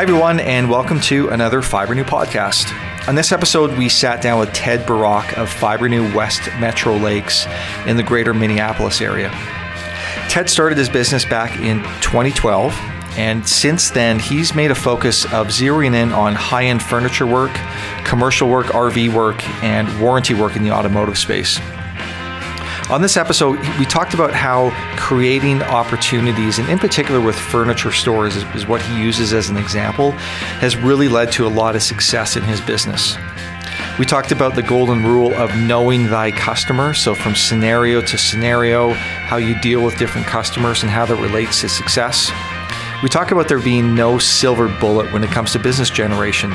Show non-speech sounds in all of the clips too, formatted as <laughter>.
Hi, everyone, and welcome to another Fibrenew podcast. On this episode, we sat down with Ted Barac of Fibrenew West Metro Lakes in the greater Minneapolis area. Ted started his business back in 2012, and since then, he's made a focus of zeroing in on high end furniture work, commercial work, RV work, and warranty work in the automotive space. On this episode, we talked about how creating opportunities, and in particular with furniture stores, is, what he uses as an example, has really led to a lot of success in his business. We talked about the golden rule of knowing thy customer. So, from scenario to scenario, how you deal with different customers and how that relates to success. We talk about there being no silver bullet when it comes to business generation.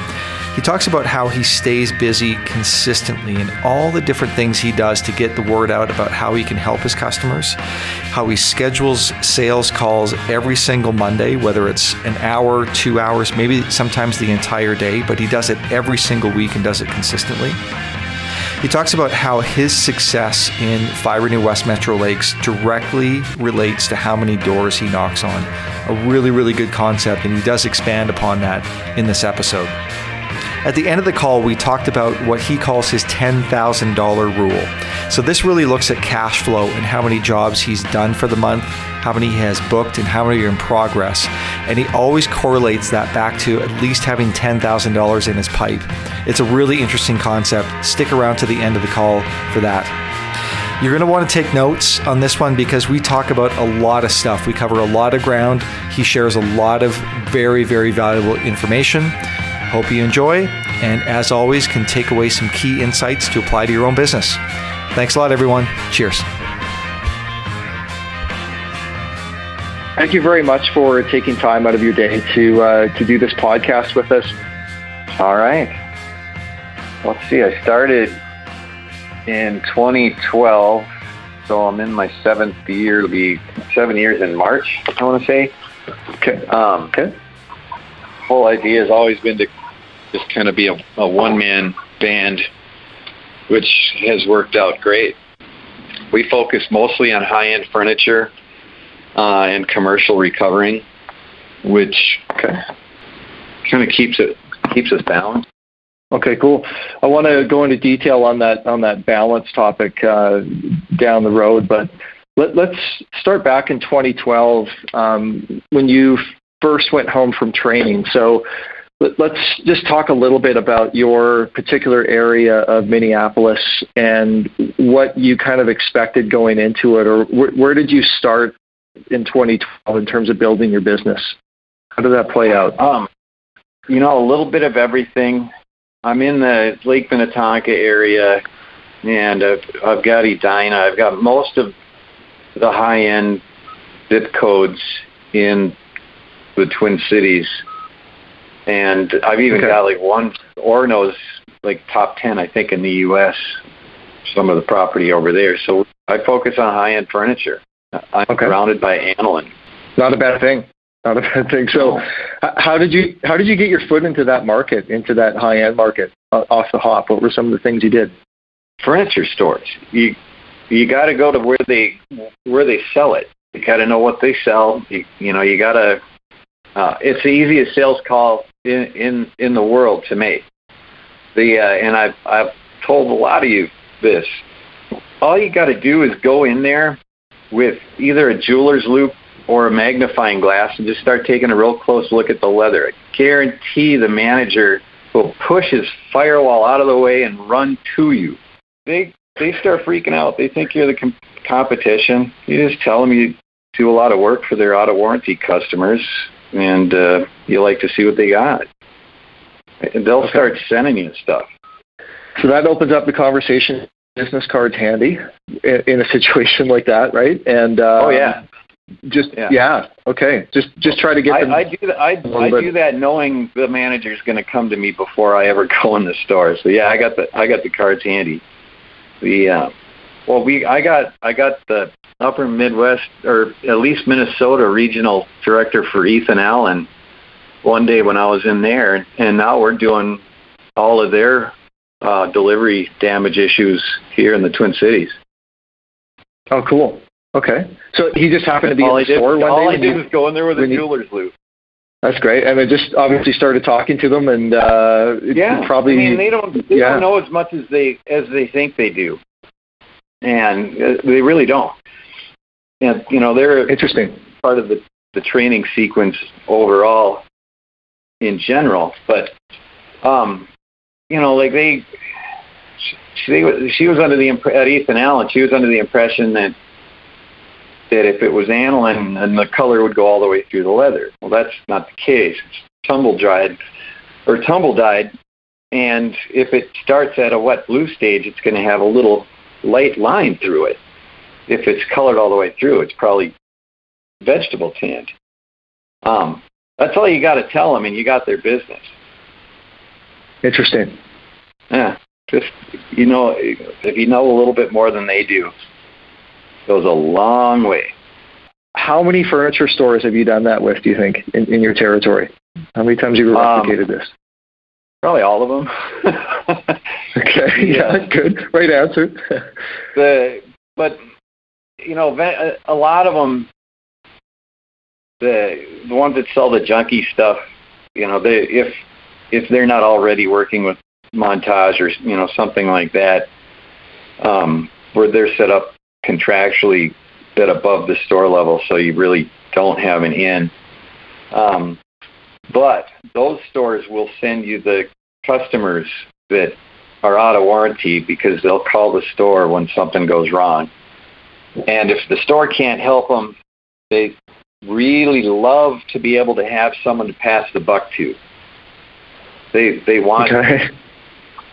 He talks about how he stays busy consistently and all the different things he does to get the word out about how he can help his customers, how he schedules sales calls every single Monday, whether it's an hour, two hours, maybe sometimes the entire day, but he does it every single week and does it consistently. He talks about how his success in Fibrenew West Metro Lakes directly relates to how many doors he knocks on. A really, really good concept, and he does expand upon that in this episode. At the end of the call, we talked about what he calls his $10,000 rule. So, this really looks at cash flow and how many jobs he's done for the month, how many he has booked, and how many are in progress. And he always correlates that back to at least having $10,000 in his pipe. It's a really interesting concept. Stick around to the end of the call for that. You're going to want to take notes on this one because we talk about a lot of stuff. We cover a lot of ground. He shares a lot of very, very valuable information. Hope you enjoy, and as always, can take away some key insights to apply to your own business. Thanks a lot, everyone. Cheers. Thank you very much for taking time out of your day to uh, to do this podcast with us. All right. Let's see. I started in 2012, so I'm in my seventh year. It'll be seven years in March. I want to say. Okay. Um, okay. Whole idea has always been to just kind of be a, a one man band, which has worked out great. We focus mostly on high end furniture uh, and commercial recovering, which kind of keeps it keeps us balanced. Okay, cool. I want to go into detail on that on that balance topic uh, down the road, but let, us start back in 2012 um, when you first went home from training. So Let's just talk a little bit about your particular area of Minneapolis and what you kind of expected going into it, or where, where did you start in 2012 in terms of building your business? How did that play out? Um, you know, a little bit of everything. I'm in the Lake Minnetonka area, and I've, I've got Edina. I've got most of the high-end zip codes in the Twin Cities and I've even okay. got like one Orono's like top ten, I think, in the U.S. Some of the property over there. So I focus on high end furniture. I'm okay. surrounded by aniline. Not a bad thing. Not a <laughs> bad thing. So, how did you how did you get your foot into that market, into that high end market uh, off the hop? What were some of the things you did? Furniture stores. You you got to go to where they where they sell it. You got to know what they sell. You, you know you got to. Uh, it's the easiest sales call in in in the world to make. The uh, and I've I've told a lot of you this. All you got to do is go in there with either a jeweler's loupe or a magnifying glass and just start taking a real close look at the leather. I guarantee the manager will push his firewall out of the way and run to you. They they start freaking out. They think you're the com- competition. You just tell them you do a lot of work for their out of warranty customers and uh, you like to see what they got. And they'll start sending you stuff. So that opens up the conversation. Business cards handy in a <laughs> situation like that, right? And uh, oh yeah, just yeah. yeah. okay. Just just try to get them. I, I do that. I, I do that knowing the manager is going to come to me before I ever <laughs> go in the store. So yeah, I got the I got the cards handy. The uh, well, we I got I got the Upper Midwest or at least Minnesota regional director for Ethan Allen one day when I was in there, and now we're doing all of their uh, delivery damage issues here in the Twin Cities. Oh, cool. Okay, so he just happened to be all in the did, store one all day. All I did was go in there with a jeweler's loupe. That's great. And I just obviously started talking to them, and uh, yeah, probably. I mean, they don't they yeah. don't know as much as they as they think they do, and uh, they really don't. And you know, they're interesting part of the the training sequence overall in general, but um, you know, like they she, she was under the imp- at Ethan Allen. She was under the impression that that if it was aniline, then the color would go all the way through the leather. Well, that's not the case. It's tumble dried or tumble dyed, and if it starts at a wet blue stage, it's going to have a little light line through it. If it's colored all the way through, it's probably vegetable tint. Um, that's all you got to tell them, and you got their business. Interesting. Yeah, just you know, if you know a little bit more than they do, goes a long way. How many furniture stores have you done that with? Do you think in, in your territory? How many times have you replicated um, this? Probably all of them. <laughs> okay, yeah. <laughs> yeah, good, right answer. <laughs> the but you know, a lot of them, the the ones that sell the junky stuff, you know, they if if they're not already working with montage or you know something like that, um, where they're set up contractually bit above the store level, so you really don't have an in. Um, but those stores will send you the customers that are out of warranty because they'll call the store when something goes wrong. And if the store can't help them, they really love to be able to have someone to pass the buck to. They they want okay.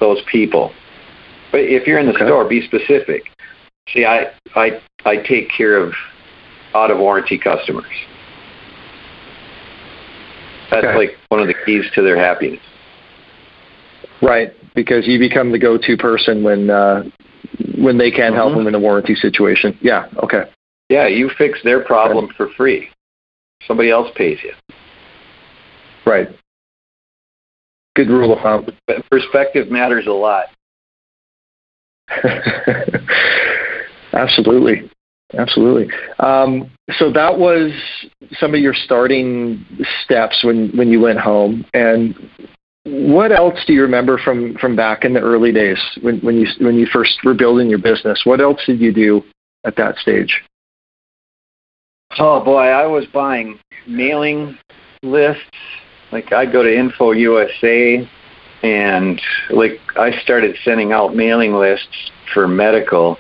those people. But if you're in the okay. store, be specific. See, I I I take care of out of warranty customers. That's okay. like one of the keys to their happiness. Right, because you become the go-to person when uh, when they can't mm-hmm. help them in a warranty situation. Yeah. Okay. Yeah, you fix their problem for free. Somebody else pays you. Right. Good rule of thumb. Perspective matters a lot. <laughs> Absolutely. Absolutely. Um, so that was some of your starting steps when, when you went home. And what else do you remember from, from back in the early days when, when you when you first were building your business? What else did you do at that stage? Oh boy, I was buying mailing lists. Like I'd go to Info USA and like I started sending out mailing lists for medical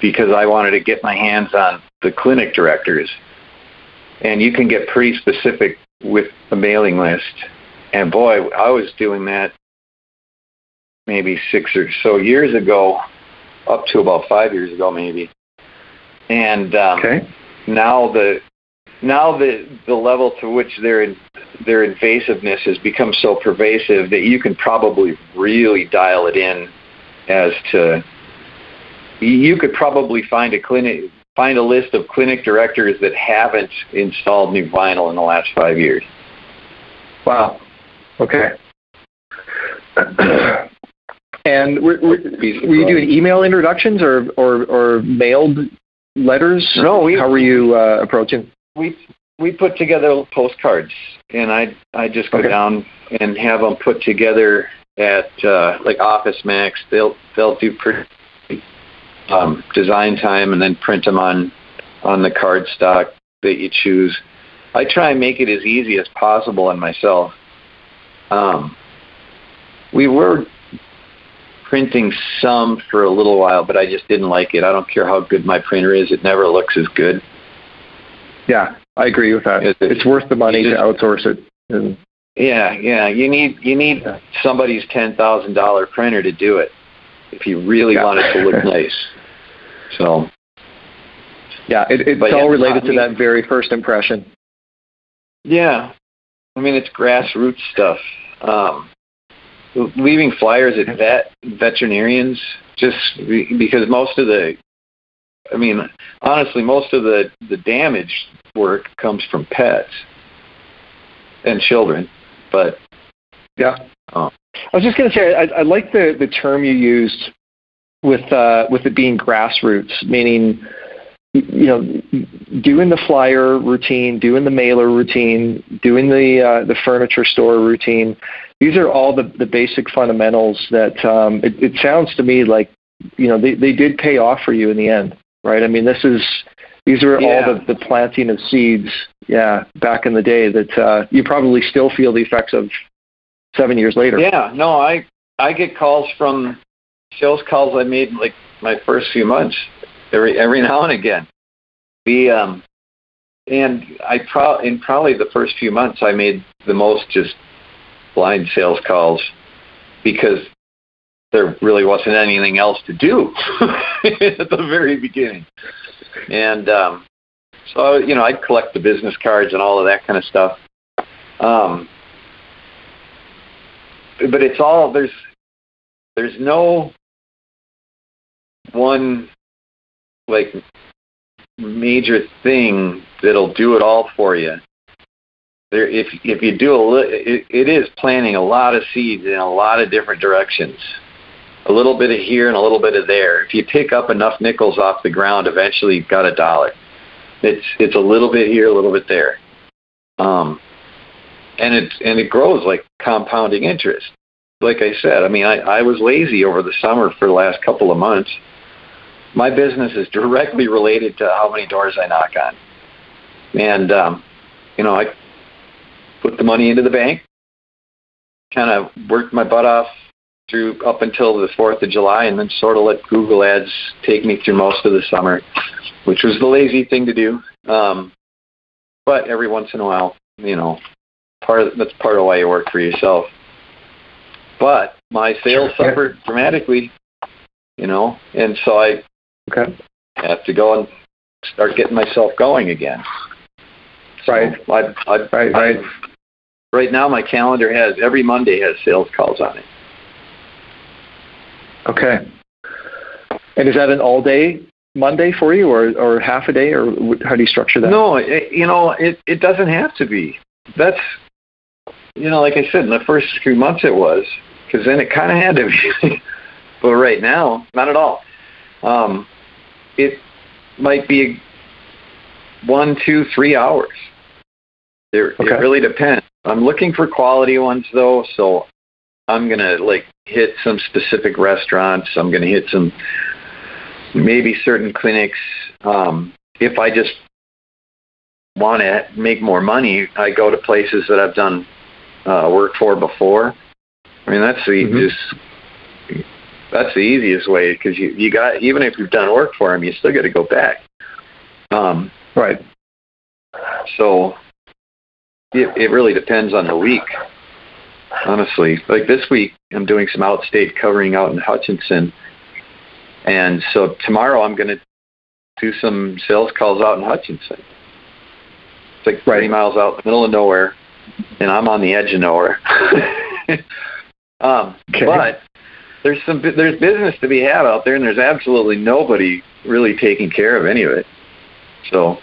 because I wanted to get my hands on the clinic directors. And you can get pretty specific with a mailing list. And boy, I was doing that maybe six or so years ago, up to about five years ago, maybe. And um, okay. now the now the the level to which their their invasiveness has become so pervasive that you can probably really dial it in as to you could probably find a clinic find a list of clinic directors that haven't installed new vinyl in the last five years. Wow. Okay. <clears throat> and were, were, were you doing email introductions or, or, or mailed letters? No, we, how were you uh, approaching? We we put together postcards, and I I just go okay. down and have them put together at uh, like Office Max. They'll they'll do pretty um, design time and then print them on on the card stock that you choose. I try and make it as easy as possible on myself. Um, we were printing some for a little while, but I just didn't like it. I don't care how good my printer is; it never looks as good. Yeah, I agree with that. It's, it's worth the money just, to outsource it. And, yeah, yeah. You need you need yeah. somebody's ten thousand dollar printer to do it if you really yeah. want it to look <laughs> nice. So, yeah, it, it's all related to that very first impression. Yeah, I mean it's grassroots stuff. Um, leaving flyers at vet veterinarians just because most of the, I mean, honestly, most of the the damage work comes from pets and children, but yeah. Um, I was just going to say, I, I like the, the term you used with uh, with it being grassroots, meaning you know, doing the flyer routine, doing the mailer routine, doing the uh, the furniture store routine. These are all the, the basic fundamentals that um, it, it sounds to me like you know they, they did pay off for you in the end, right? I mean, this is these are yeah. all the, the planting of seeds, yeah, back in the day that uh, you probably still feel the effects of seven years later. Yeah, no, I I get calls from sales calls I made like my first few months every every <laughs> now and again. We um, and I pro in probably the first few months I made the most just blind sales calls because there really wasn't anything else to do <laughs> at the very beginning. And um, so you know I'd collect the business cards and all of that kind of stuff. Um, but it's all there's there's no one like major thing that'll do it all for you. There, if if you do a it, it is planting a lot of seeds in a lot of different directions. A little bit of here and a little bit of there. If you pick up enough nickels off the ground, eventually you've got a dollar. It's it's a little bit here, a little bit there, um, and it and it grows like compounding interest. Like I said, I mean, I, I was lazy over the summer for the last couple of months my business is directly related to how many doors I knock on. And, um, you know, I put the money into the bank, kind of worked my butt off through up until the 4th of July, and then sort of let Google Ads take me through most of the summer, which was the lazy thing to do. Um, but every once in a while, you know, part of, that's part of why you work for yourself. But my sales suffered dramatically, you know, and so I Okay. I have to go and start getting myself going again. So right. I, I, right. Right. Right now, my calendar has every Monday has sales calls on it. Okay. And is that an all day Monday for you, or or half a day, or how do you structure that? No, it, you know, it it doesn't have to be. That's you know, like I said, in the first few months it was, because then it kind of had to be. <laughs> but right now, not at all. Um, it might be one, two, three hours. It, okay. it really depends. I'm looking for quality ones though, so I'm gonna like hit some specific restaurants. I'm gonna hit some maybe certain clinics. Um, if I just want to make more money, I go to places that I've done uh, work for before. I mean, that's the mm-hmm. just that's the easiest way because you you got even if you've done work for them, you still got to go back. Um, right. So it it really depends on the week. Honestly, like this week, I'm doing some outstate covering out in Hutchinson, and so tomorrow I'm going to do some sales calls out in Hutchinson. It's like 30 miles out in the middle of nowhere, and I'm on the edge of nowhere. <laughs> um, okay. But there's some there's business to be had out there, and there's absolutely nobody really taking care of any of it. So,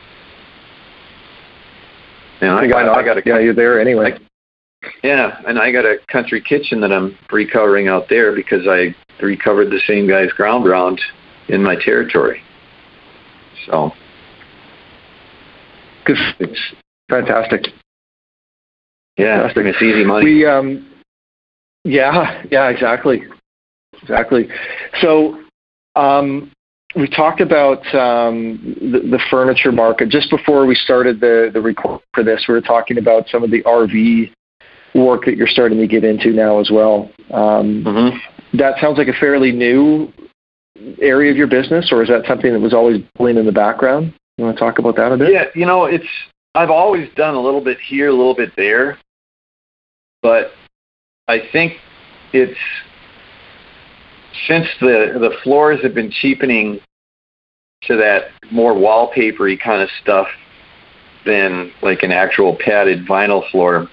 know, I got I got a yeah, you're there anyway. I, yeah, and I got a country kitchen that I'm recovering out there because I recovered the same guy's ground round in my territory. So, because it's fantastic. Yeah, fantastic. it's easy money. We um, yeah, yeah, exactly exactly. So um, we talked about um, the, the, furniture market just before we started the the record for this. We were talking about some of the RV work that you're starting to get into now as well. Um, mm-hmm. That sounds like a fairly new area of your business, or is that something that was always playing in the background? You want to talk about that a bit? Yeah, you know, it's I've always done a little bit here, a little bit there, but I think it's since the the floors have been cheapening to that more wallpapery kind of stuff than like an actual padded vinyl floor,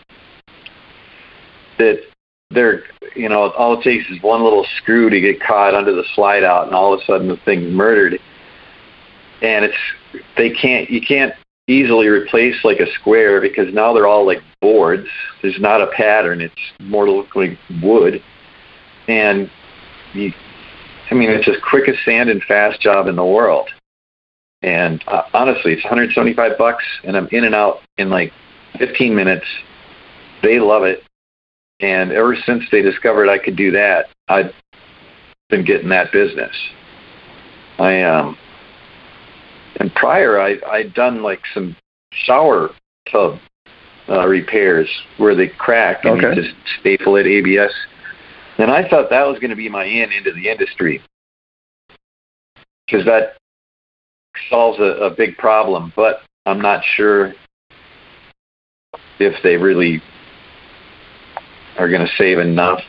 that they're you know all it takes is one little screw to get caught under the slide out, and all of a sudden the thing's murdered. And it's they can't you can't easily replace like a square because now they're all like boards. There's not a pattern. It's more like wood, and you, I mean, it's the quickest sand and fast job in the world. And uh, honestly, it's 175 bucks, and I'm in and out in like 15 minutes. They love it, and ever since they discovered I could do that, I've been getting that business. I um, and prior I I'd done like some shower tub uh, repairs where they crack and Okay. you just staple it ABS. And I thought that was going to be my in into the industry because that solves a, a big problem. But I'm not sure if they really are going to save enough.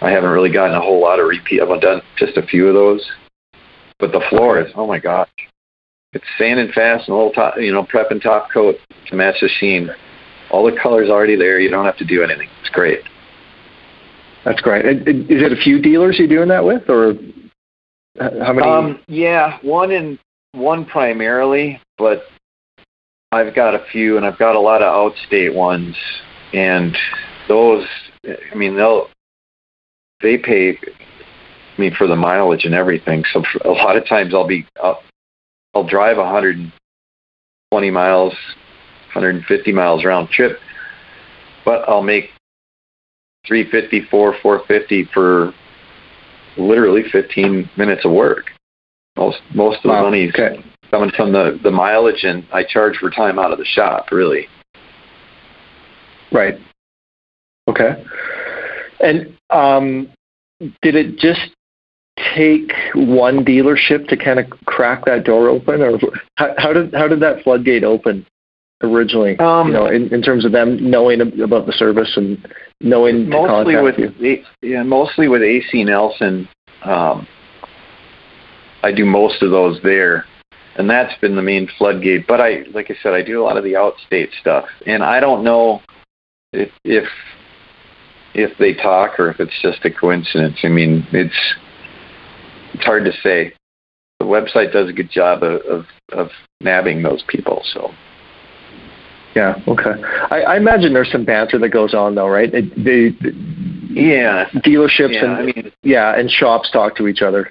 I haven't really gotten a whole lot of repeat. I've done just a few of those, but the floor is oh my gosh, it's sanding fast and a little top, you know, prep and top coat to match the sheen. All the colors already there. You don't have to do anything. It's great. That's great. Is it a few dealers you're doing that with, or how many? Um, yeah, one in one primarily, but I've got a few, and I've got a lot of outstate ones, and those. I mean, they'll they pay me for the mileage and everything. So a lot of times I'll be I'll, I'll drive 120 miles, 150 miles round trip, but I'll make 354, 450 for literally 15 minutes of work. Most most of the Wow, money's okay. coming from the the mileage, and I charge for time out of the shop. Really, Right. Okay. And um, did it just take one dealership to kind of crack that door open, or how, how did how did that floodgate open originally? Um, you know, in, in terms of them knowing about the service and knowing to mostly contact with you. Yeah, mostly with AC Nelson. Um, I do most of those there, and that's been the main floodgate. But I, like I said, I do a lot of the outstate stuff, and I don't know if if if they talk or if it's just a coincidence. I mean, it's it's hard to say. The website does a good job of of, of nabbing those people. So Yeah. Okay. I, I imagine there's some banter that goes on though, right? It, the, the yeah, dealerships yeah. and I mean, yeah, and shops talk to each other.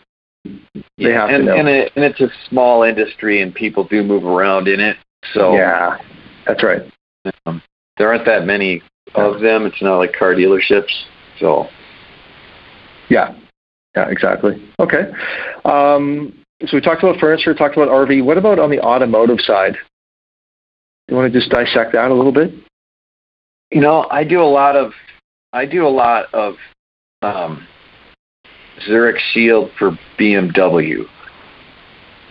They have to and, know. And, it, and it's a small industry, and people do move around in it. So yeah, that's right. um, there aren't that many of them. It's not like car dealerships. So Yeah. Yeah, exactly. Okay. Um, so we talked about furniture, talked about RV. What about on the automotive side? You want to just dissect that a little bit? you know, I do a lot of I do a lot of um, Zurich Shield for BMW,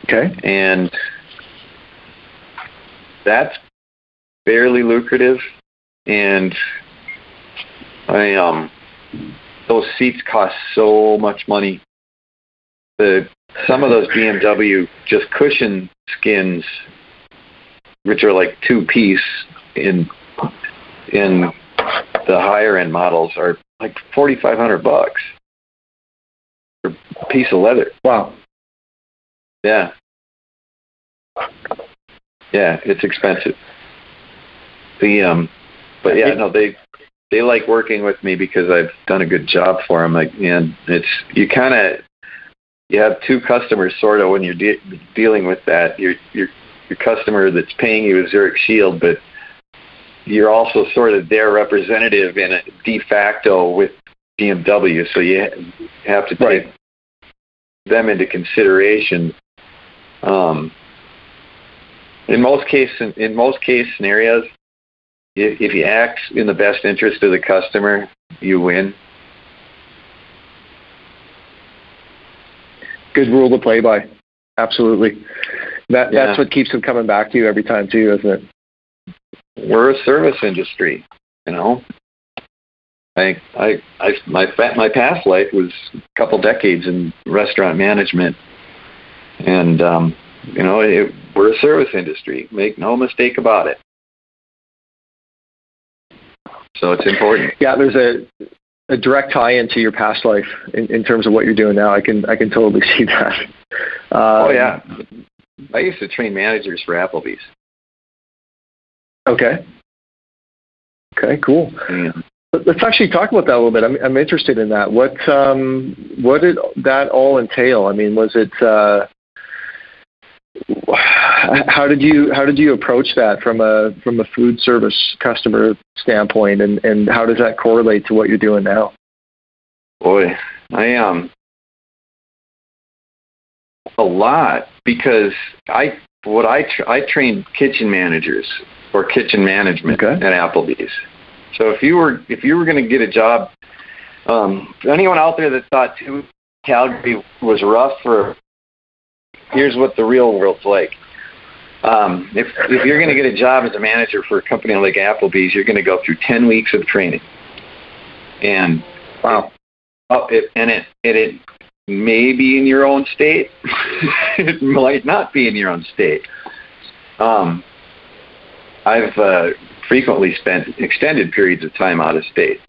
Okay. and that's fairly lucrative. And I um those seats cost so much money. The some of those BMW just cushion skins, which are like two piece in in the higher end models, are like forty five hundred bucks for a piece of leather. Wow. Yeah. Yeah, it's expensive. The um, but yeah, no, they they like working with me because I've done a good job for them. Like, and it's you kind of you have two customers sort of when you're de- dealing with that. Your your your customer that's paying you is Zurich Shield, but you're also sort of their representative in a de facto with BMW, so you have to take Right. them into consideration. Um, in most cases, in most case scenarios, if, if you act in the best interest of the customer, you win. Good rule to play by. Absolutely. That Yeah. that's what keeps them coming back to you every time too, isn't it? We're a service industry, you know. I, I, I, my my past life was a couple decades in restaurant management, and um, you know, it, we're a service industry. Make no mistake about it. So it's important. Yeah, there's a a direct tie into your past life in, in terms of what you're doing now. I can I can totally <laughs> see that. Um, oh yeah, I used to train managers for Applebee's. Okay. Okay. Cool. Let- Let's actually talk about that a little bit. I'm I'm interested in that. What um what did that all entail? I mean, was it uh how did you how did you approach that from a from a food service customer standpoint, and and how does that correlate to what you're doing now? Boy, I um a lot because I what I tra- I train kitchen managers or kitchen management Okay. at Applebee's. So if you were if you were going to get a job, um, anyone out there that thought too Calgary was rough, for here's what the real world's like. Um, if if you're going to get a job as a manager for a company like Applebee's, you're going to go through ten weeks of training, and Wow. Oh, it, and it, it it may be in your own state. <laughs> it might not be in your own state. Um, I've uh, frequently spent extended periods of time out of state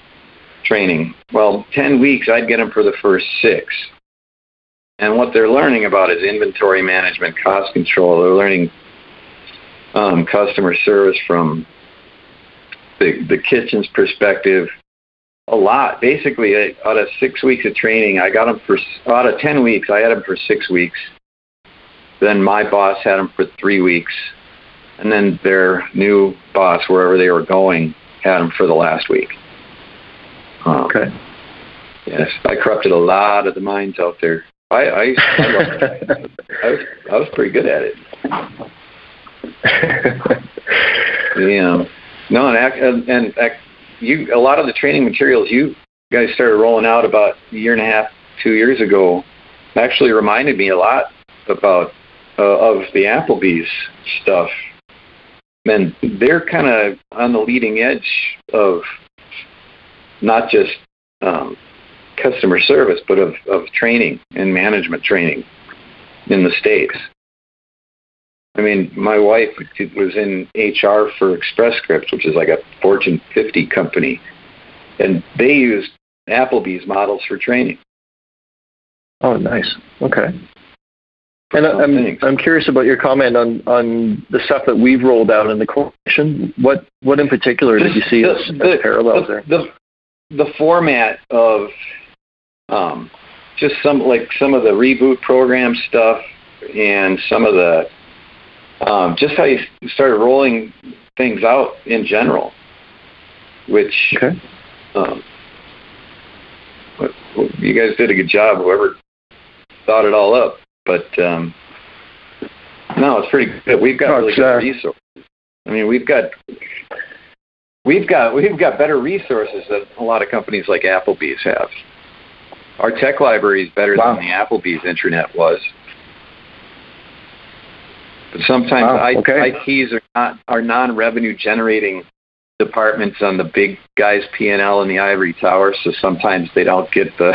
training. Well, ten weeks, I'd get them for the first six. And what they're learning about is inventory management, cost control. They're learning um, customer service from the the kitchen's perspective a lot. Basically, I- out of six weeks of training, I got them for out of ten weeks. I had them for six weeks. Then my boss had them for three weeks, and then their new boss, wherever they were going, had them for the last week. Um, Okay. Yes, I corrupted a lot of the minds out there. I I, I. I was I was pretty good at it. <laughs> Yeah. No, and and, and you a lot of the training materials you guys started rolling out about a year and a half, two years ago, actually reminded me a lot about uh, of the Applebee's stuff. And they're kind of on the leading edge of not just um, customer service, but of, of training and management training in the states. I mean, my wife was in HR for Express Scripts, which is like a Fortune 50 company, and they used Applebee's models for training. Oh, nice. Okay. And I- I'm Thanks. I'm curious about your comment on on the stuff that we've rolled out in the corporation. What what in particular did you see as, as parallels the, there? The, the format of um, just some like some of the reboot program stuff and some of the um, just how you started rolling things out in general, which Okay. um, you guys did a good job. Whoever thought it all up, but um, no, it's pretty good. We've got Oh, really good resources. I mean, we've got we've got we've got better resources than a lot of companies like Applebee's have. Our tech library is better Wow. than the Applebee's intranet was. But sometimes Wow, I, okay. ITs are not are non-revenue generating departments on the big guys P and L in the ivory tower, so sometimes they don't get the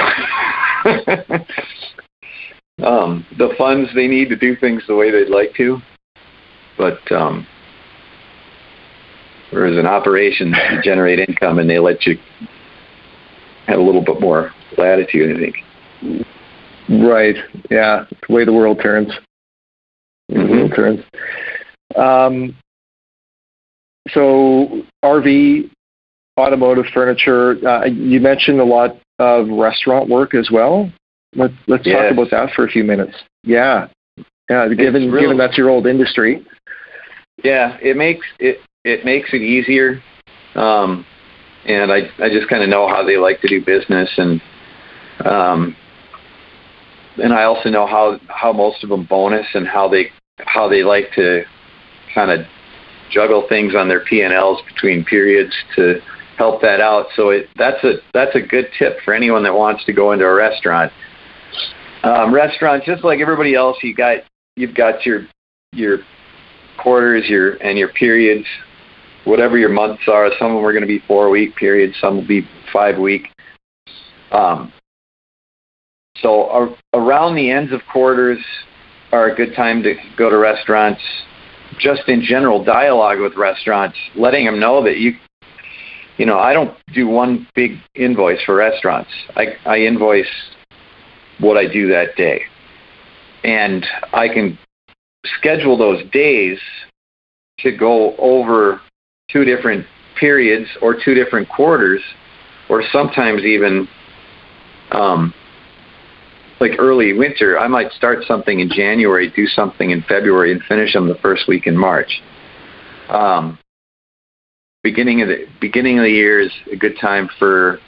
<laughs> um, the funds they need to do things the way they'd like to. But um, whereas in operations, you generate income and they let you have a little bit more latitude, I think. Right. Yeah. It's the way the world turns. The Turns. Um, so RV, automotive furniture. Uh, you mentioned a lot of restaurant work as well. Let, let's talk about that for a few minutes. Yeah. Yeah. Given really- given that's your old industry. Yeah, it makes it it makes it easier, um, and I I just kind of know how they like to do business, and um, and I also know how how most of them bonus and how they how they like to kind of juggle things on their P and Ls between periods to help that out. So it that's a that's a good tip for anyone that wants to go into a restaurant. Um, restaurant, just like everybody else, you got you've got your your quarters, your and your periods, whatever your months are. Some of them are going to be four week periods, some will be five week. Um, so ar- around the ends of quarters are a good time to go to restaurants. Just in general, dialogue with restaurants, letting them know that you, you know, I don't do one big invoice for restaurants. I, I invoice what I do that day, and I can schedule those days to go over two different periods or two different quarters, or sometimes even um, like early winter, I might start something in January, do something in February, and finish them the first week in March. Um, beginning of the beginning of the year is a good time for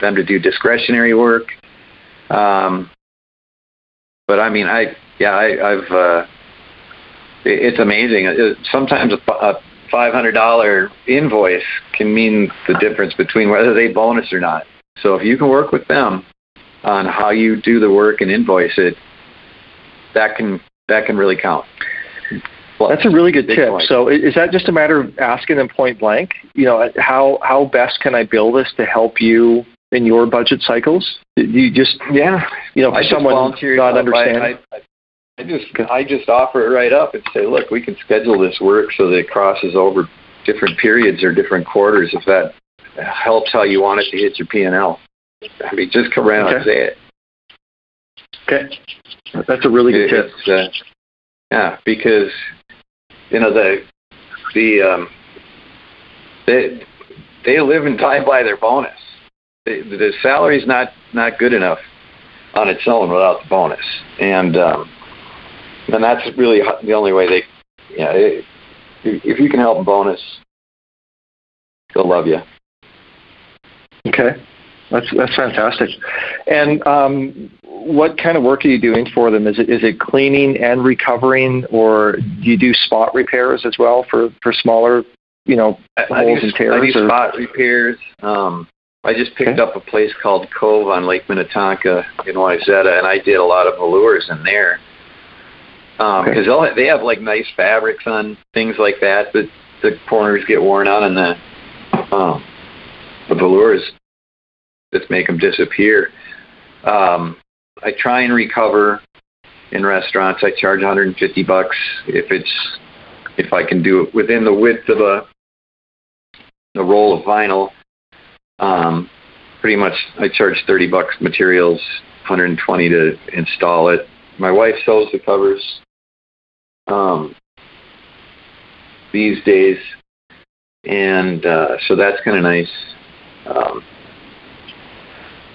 them to do discretionary work. Um, but I mean, I yeah, I, I've uh, it, it's amazing. It, sometimes a, a five hundred dollar invoice can mean the difference between whether they bonus or not. So if you can work with them on how you do the work and invoice it, that can that can really count. Well, that's a really good tip. Point. So is that just a matter of asking them point blank? You know, how how best can I build this to help you in your budget cycles? Do you just yeah, you know, for someone not understanding. I, I, I just I just offer it right up and say, look, we can schedule this work so that it crosses over different periods or different quarters if that helps how you want it to hit your P and L. I mean, just come around and say it. Okay, that's a really good tip. Uh, yeah, because you know the the um, they they live and die by their bonus. The, the salary's not not good enough on its own without the bonus, and um, and that's really the only way they, yeah. It, if you can help bonus, they'll love you. Okay, that's that's fantastic. And um, what kind of work are you doing for them? Is it is it cleaning and recovering, or do you do spot repairs as well for for smaller, you know, holes and tears? I do spot repairs. Um, I just picked okay. up a place called Cove on Lake Minnetonka in Wayzata, and I did a lot of velours in there because um, okay. they have like nice fabrics on things like that, but the corners get worn out, and the um, the velours just make them disappear. Um, I try and recover in restaurants. I charge 150 bucks if it's if I can do it within the width of a a roll of vinyl. Um, pretty much, I charge 30 bucks materials, 120 to install it. My wife sews the covers um, these days, and uh, so that's kind of nice. Um,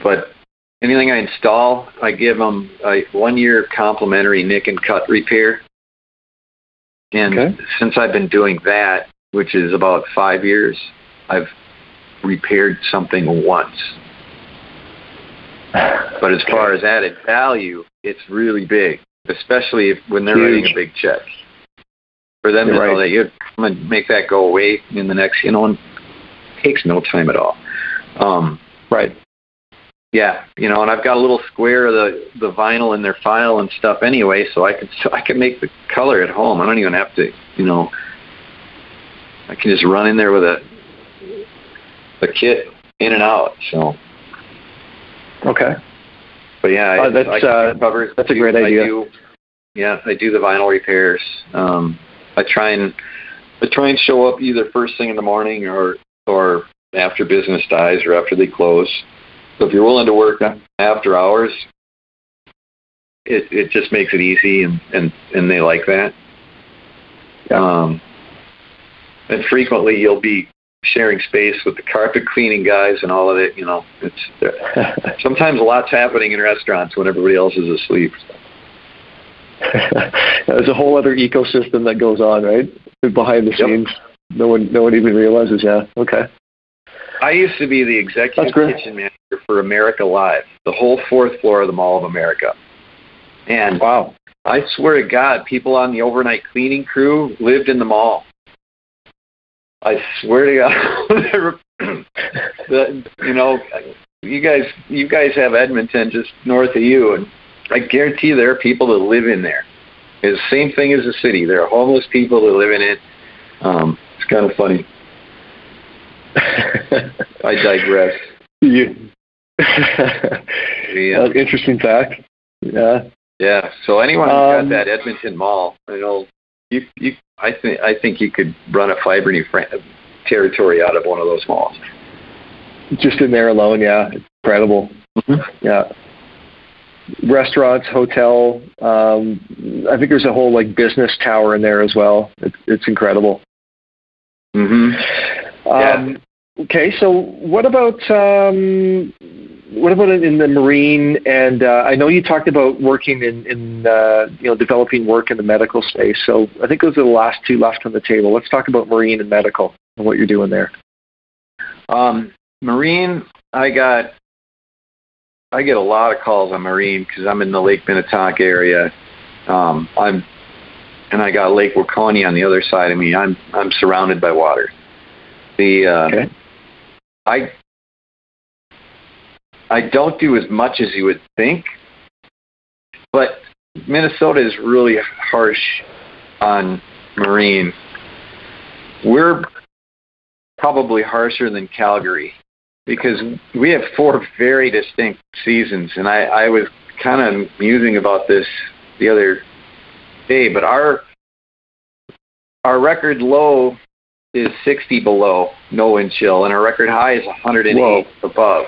but anything I install, I give them a one year complimentary nick and cut repair. And okay. since I've been doing that, which is about five years, I've repaired something once. But as far as added value, it's really big, especially if, when they're Huge. writing a big check. For them you're to right. know that you're going to make that go away in the next, you know, and it takes no time at all. Um, right. Yeah, you know, and I've got a little square of the the vinyl in their file and stuff anyway, so I could <laughs> so I can make the color at home. I don't even have to, you know, I can just run in there with a a kit in and out. So okay, but yeah, uh, that's I, uh, covers, that's a great I idea. Do, yeah, I do the vinyl repairs. Um, I try and I try and show up either first thing in the morning or or after business dies or after they close. So if you're willing to work after hours, it it just makes it easy and and and they like that. Um, and frequently you'll be sharing space with the carpet cleaning guys and all of it. You know, it's <laughs> sometimes a lot's happening in restaurants when everybody else is asleep. <laughs> There's a whole other ecosystem that goes on, right? Behind the scenes, no one no one even realizes. Yeah. Okay. I used to be the executive kitchen manager for America Live, the whole fourth floor of the Mall of America. And wow, I swear to God, people on the overnight cleaning crew lived in the mall. I swear to God, <laughs> the, you know, you guys, you guys have Edmonton just north of you, and I guarantee there are people that live in there. It's the same thing as the city. There are homeless people that live in it. Um, it's kind of funny. <laughs> I digress. You. <laughs> yeah. Interesting fact. Yeah. Yeah. So anyone um, got that Edmonton Mall, you know, you you I think I think you could run a Fibrenew territory out of one of those malls. Just in there alone, yeah, It's incredible. Mm-hmm. Yeah. Restaurants, hotel. Um, I think there's a whole like business tower in there as well. It's it's incredible. hmm Um, Okay, so what about um, what about in the marine? And uh, I know you talked about working in, in uh, you know developing work in the medical space. So I think those are the last two left on the table. Let's talk about marine and medical and what you're doing there. Um, marine, I got I get a lot of calls on marine because I'm in the Lake Minnetonka area. Um, I'm and I got Lake Waconia on the other side of me. I'm I'm surrounded by water. The uh, okay. I I don't do as much as you would think, but Minnesota is really harsh on marine. We're probably harsher than Calgary because we have four very distinct seasons, and I, I was kind of musing about this the other day, but our our record low is 60 below, no wind chill, and our record high is 108 Whoa. above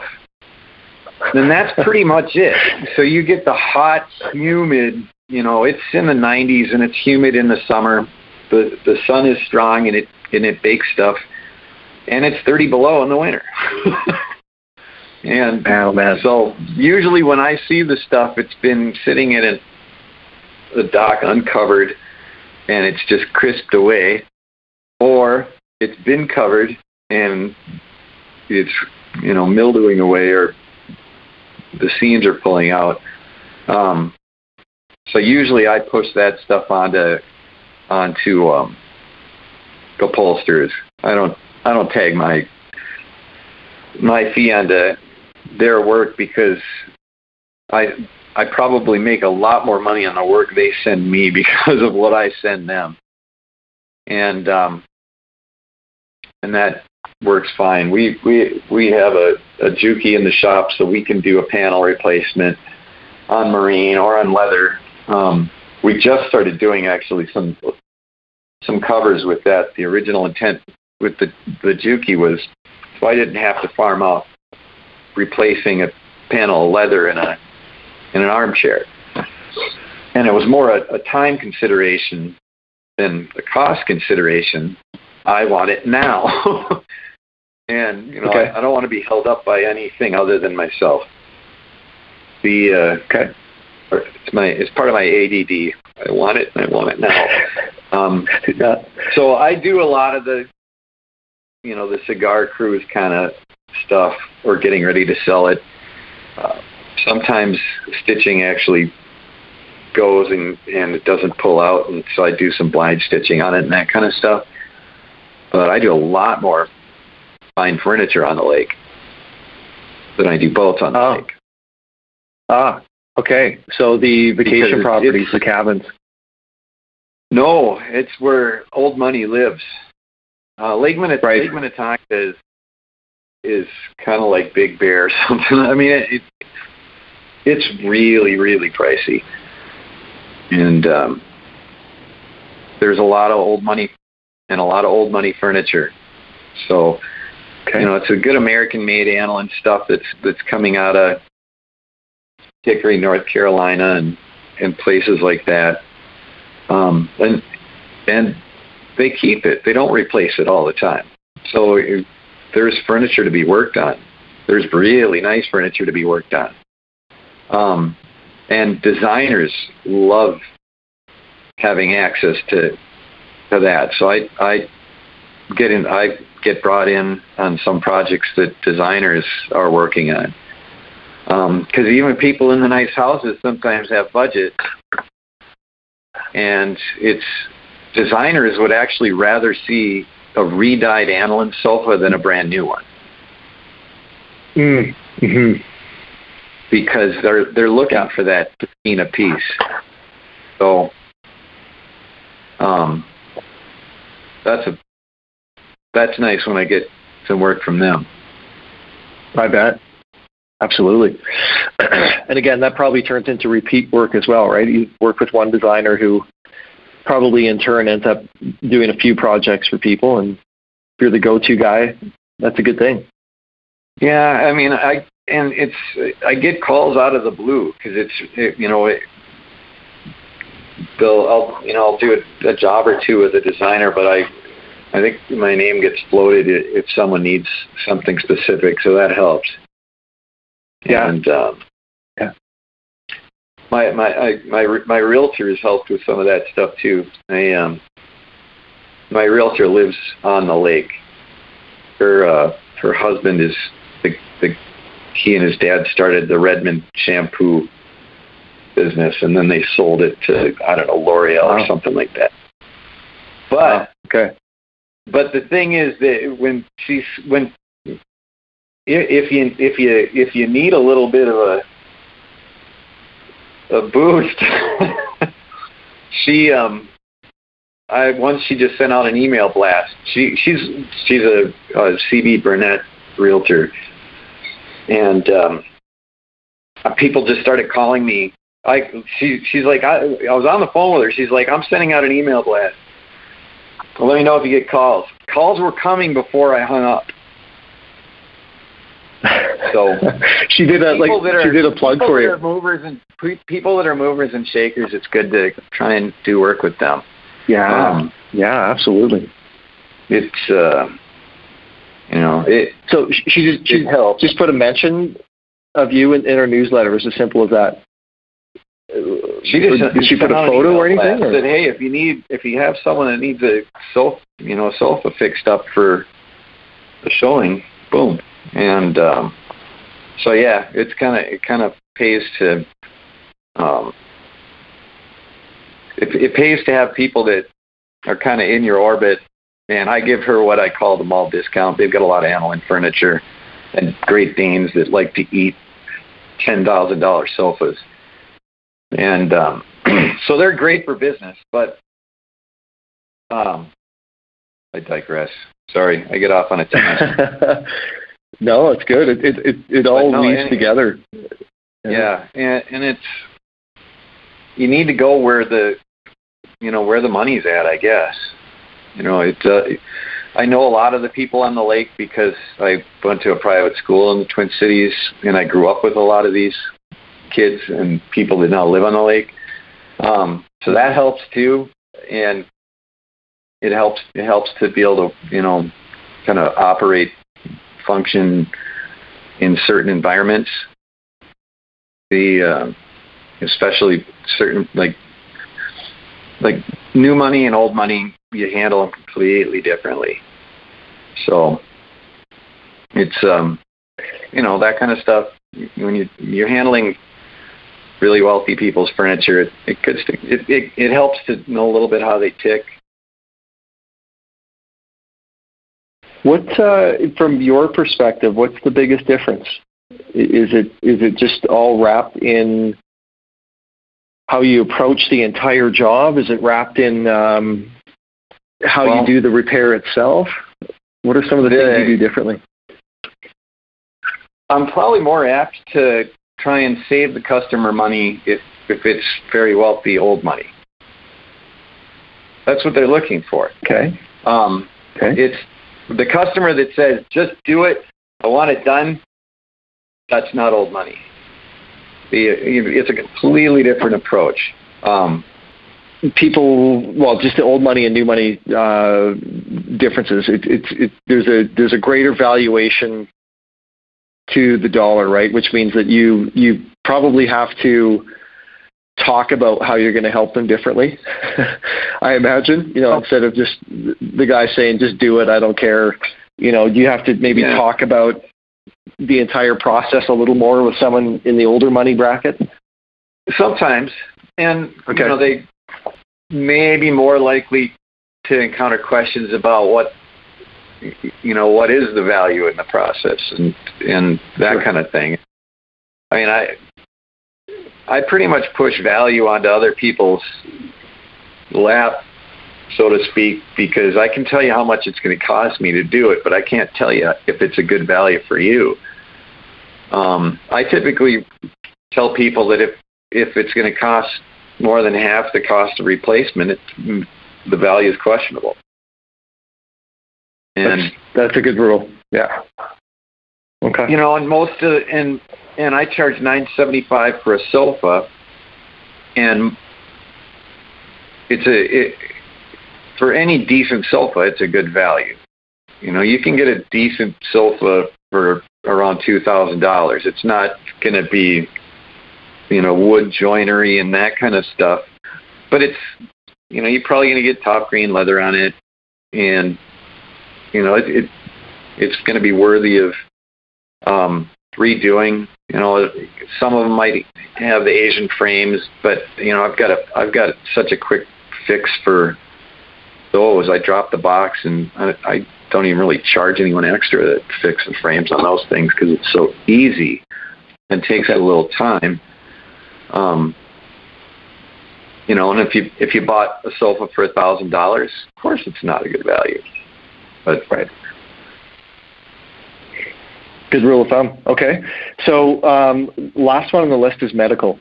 then that's pretty much it. So you get the hot, humid, you know, it's in the 90s and it's humid in the summer. The the sun is strong and it and it bakes stuff, and it's 30 below in the winter. <laughs> and oh, man. so usually when I see the stuff, it's been sitting in a, the dock uncovered, and it's just crisped away, or it's been covered and it's you know mildewing away or the seams are pulling out. Um, so usually I push that stuff onto onto um, upholsters. I don't I don't tag my my fee onto their work because I I probably make a lot more money on the work they send me <laughs> because of what I send them. And um and that works fine. We we we have a, a Juki in the shop, so we can do a panel replacement on marine or on leather. Um, we just started doing actually some some covers with that. The original intent with the the Juki was so I didn't have to farm out replacing a panel of leather in a in an armchair, and it was more a, a time consideration than a cost consideration. I want it now. <laughs> and you know okay. I, I, don't want to be held up by anything other than myself. The uh, okay, it's my it's part of my ADD. I want it, and I want it now. <laughs> Um, so I do a lot of the, you know, the cigar cruise kind of stuff, or getting ready to sell it. Uh, sometimes stitching actually goes and and it doesn't pull out, and so I do some blind stitching on it and that kind of stuff. But I do a lot more fine furniture on the lake than I do boats on the oh. lake. Ah, okay. So the vacation because properties, the cabins. No, it's where old money lives. Uh, Lake, Minnet- right. Lake Minnetonka is is kind of like Big Bear or <laughs> something. I mean, it, it it's really really pricey, and um, there's a lot of old money and a lot of old money furniture. So Okay. You know, it's a good American-made aniline stuff that's that's coming out of Hickory, North Carolina, and and places like that. Um, and and they keep it. They don't replace it all the time. So there's furniture to be worked on. There's really nice furniture to be worked on. Um, and designers love having access to to that. So I I get in. I get brought in on some projects that designers are working on. Because um, even people in the nice houses sometimes have budget, and it's designers would actually rather see a redyed aniline sofa than a brand new one. Mm. Mm-hmm. Because they're they're looking for that patina piece. So um, that's a that's nice when I get some work from them. I bet. Absolutely. <clears throat> and again, that probably turns into repeat work as well, right? You work with one designer who probably in turn ends up doing a few projects for people, and if you're the go-to guy, that's a good thing. Yeah, I mean, I and it's I get calls out of the blue because it's it, you know it, they'll I'll you know I'll do a, a job or two as a designer, but I I think my name gets floated if someone needs something specific, so that helps. Yeah. And um, Yeah. my my I, my my realtor has helped with some of that stuff too. I um my realtor lives on the lake. Her uh her husband is the the he and his dad started the Redmond shampoo business and then they sold it to I don't know L'Oreal Wow. or something like that. But Okay. but the thing is that when she's when if you if you if you need a little bit of a a boost <laughs> she um I once she just sent out an email blast she she's she's a, a CB Burnet realtor and um uh, people just started calling me I she she's like I I was on the phone with her she's like I'm sending out an email blast let me know if you get calls. Calls were coming before I hung up. <laughs> So she did a like that she did a plug for you. movers and people that are movers and shakers. It's good to try and do work with them. Yeah. Um, yeah, absolutely. it's uh, you know it. So she just she just put a mention of you in, in her newsletter. It's as simple as that. She just did she put a photo or anything? or- Said, hey, if you need, if you have someone that needs a sofa, you know, a sofa fixed up for the showing, boom. And um, so yeah, it's kind of it kind of pays to um, it, it pays to have people that are kind of in your orbit. And I give her what I call the mall discount. They've got a lot of animal furniture and Great Danes that like to eat ten thousand dollar sofas and um, <clears throat> so they're great for business. But um, I digress. Sorry, I get off on a tangent. <laughs> no, it's good. It it it, it all no, weaves together. yeah, and and it's you need to go where the you know where the money's at. I guess you know it's. Uh, I know a lot of the people on the lake because I went to a private school in the Twin Cities, and I grew up with a lot of these kids and people that now live on the lake. Um, so that helps too, and it helps. It helps to be able to you know kind of operate, function in certain environments. The uh, especially certain like like new money and old money, you handle them completely differently. So it's um, you know that kind of stuff. When you you're handling really wealthy people's furniture, it it could it, it it helps to know a little bit how they tick. What, uh, from your perspective, what's the biggest difference? Is it is it just all wrapped in how you approach the entire job? Is it wrapped in um, how Well- you do the repair itself? What are some of the things you do differently? I'm probably more apt to try and save the customer money if if it's very wealthy old money. That's what they're looking for. Okay. Um, Okay. it's the customer that says, "Just do it. I want it done." That's not old money. The, it's a completely different approach. Um, people well just the old money and new money uh differences it, it's it, there's a there's a greater valuation to the dollar right which means that you you probably have to talk about how you're going to help them differently <laughs> i imagine you know Oh. instead of just the guy saying just do it i don't care you know you have to maybe Yeah. talk about the entire process a little more with someone in the older money bracket sometimes, and Okay. you know they may be more likely to encounter questions about what you know what is the value in the process and and that Sure. kind of thing. I mean, I I pretty much push value onto other people's lap, so to speak, because I can tell you how much it's going to cost me to do it, but I can't tell you if it's a good value for you. Um, I typically tell people that if if it's going to cost more than half the cost of replacement, it, the value is questionable. And that's, that's a good rule yeah okay you know, and most of and and I charge nine seventy five for a sofa, and it's a it, for any decent sofa, it's a good value. You know, you can get a decent sofa for around two thousand dollars. It's not going to be, you know, wood joinery and that kind of stuff, but it's, you know, you're probably going to get top grain leather on it, and you know, it, it it's going to be worthy of um, redoing. You know, some of them might have the Asian frames, but you know, I've got a I've got such a quick fix for those. I drop the box and I, I don't even really charge anyone extra to fix the frames on those things because it's so easy and takes a little time. Um, you know, and if you if you bought a sofa for a thousand dollars, of course it's not a good value. But right. Good rule of thumb. Okay. So um, last one on the list is medical.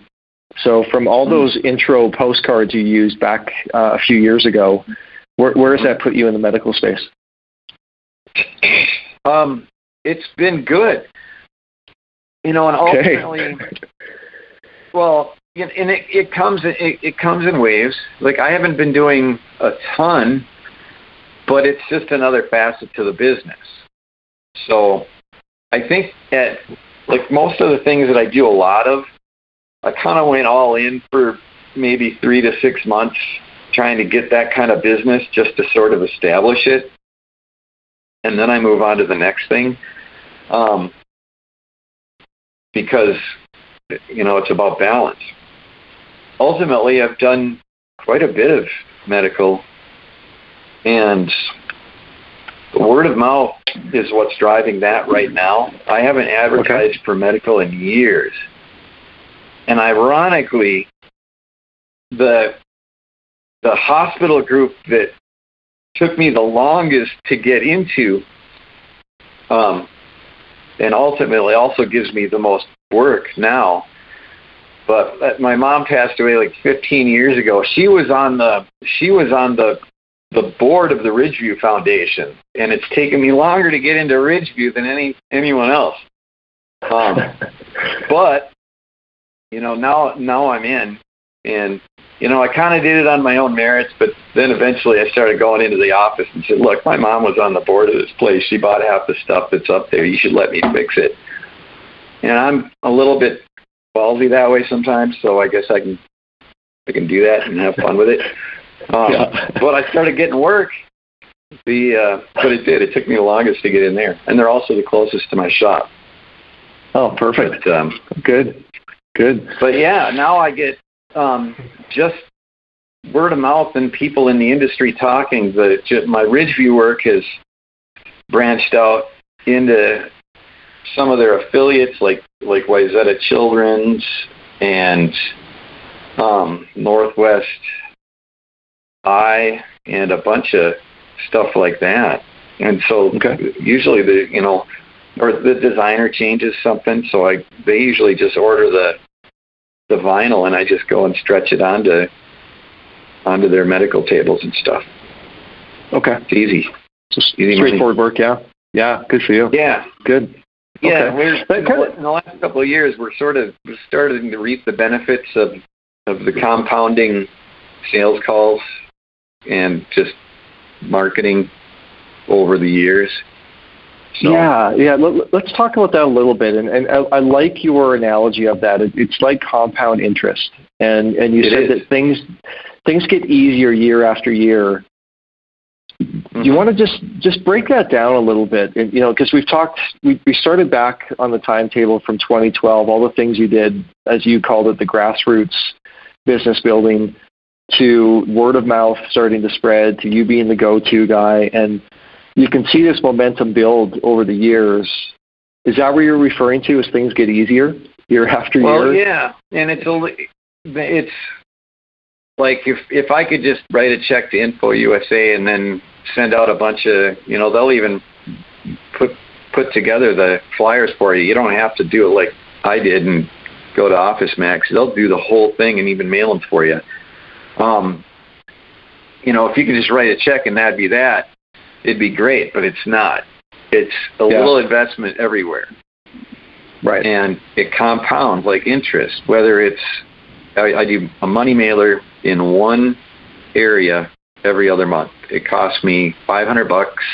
So from all hmm. those intro postcards you used back uh, a few years ago, where, where does that put you in the medical space? Um, it's been good. You know, and ultimately, okay. well, and it, it comes it, it comes in waves. Like I haven't been doing a ton, but it's just another facet to the business. So I think at like most of the things that I do a lot of, I kind of went all in for maybe three to six months trying to get that kind of business just to sort of establish it. And then I move on to the next thing. Um, because, you know, it's about balance. Ultimately, I've done quite a bit of medical and word of mouth is what's driving that right now. I haven't advertised okay. for medical in years. And ironically, the the hospital group that took me the longest to get into um, and ultimately also gives me the most work now. But uh, my mom passed away like 15 years ago. She was on the she was on the the board of the Ridgeview Foundation, and it's taken me longer to get into Ridgeview than any anyone else. Um, <laughs> but you know now now I'm in, and you know I kind of did it on my own merits. But then eventually I started going into the office and said, "Look, my mom was on the board of this place. She bought half the stuff that's up there. You should let me fix it." And I'm a little bit ballsy that way sometimes, so I guess I can I can do that and have fun with it. <laughs> Um, yeah. <laughs> but I started getting work. The uh, but it did. It took me the longest to get in there, and they're also the closest to my shop. Oh, perfect. But, um, good, good. But yeah, now I get um, just word of mouth and people in the industry talking. The my Ridgeview work has branched out into some of their affiliates, like like Wayzata Children's and um, Northwest I and a bunch of stuff like that. And so okay. usually the you know or the designer changes something, so I they usually just order the the vinyl and I just go and stretch it onto onto their medical tables and stuff. Okay. It's easy. So easy straightforward money. work, yeah. Yeah, good for you. Yeah. Good. Yeah, okay. we're in the last couple of years we're sort of starting to reap the benefits of of the compounding sales calls and just marketing over the years. So. Yeah, yeah. Let, us talk about that a little bit. And, and I, I, like your analogy of that. It, it's like compound interest, and and you it said is. that things things get easier year after year. Mm-hmm. You want to just just break that down a little bit, and, you know, because we've talked, we we started back on the timetable from 2012, all the things you did, as you called it, the grassroots business building to word of mouth starting to spread to you being the go-to guy and you can see this momentum build over the years. Is that what you're referring to as things get easier year after well, year? yeah and it's only it's like if if i could just write a check to infoUSA and then send out a bunch of you know they'll even put put together the flyers for you. You don't have to do it like i did and go to OfficeMax. They'll do the whole thing and even mail them for you um, you know, if you could just write a check and that'd be that, it'd be great, but it's not. It's a yeah. little investment everywhere. Right. And it compounds like interest, whether it's, I, I do a money mailer in one area every other month. It costs me 500 bucks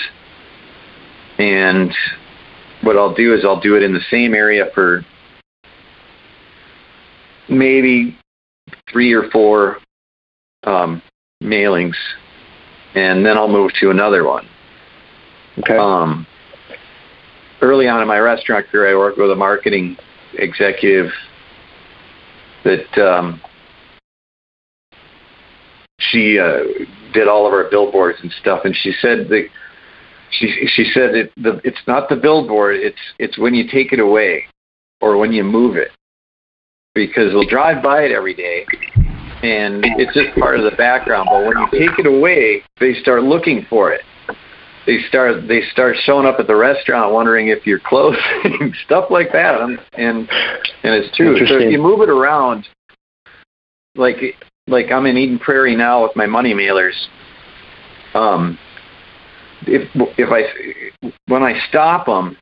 and what I'll do is I'll do it in the same area for maybe three or four um, mailings, and then I'll move to another one. Okay. Um, early on in my restaurant career, I worked with a marketing executive that um, she uh, did all of our billboards and stuff, and she said that she she said it, the, it's not the billboard, it's it's when you take it away or when you move it, because they'll drive by it every day, and it's just part of the background. But when you take it away, they start looking for it. They start they start showing up at the restaurant wondering if you're closing, <laughs> stuff like that. And and and it's true. So if you move it around, like like I'm in Eden Prairie now with my money mailers. Um, if if I when I stop them,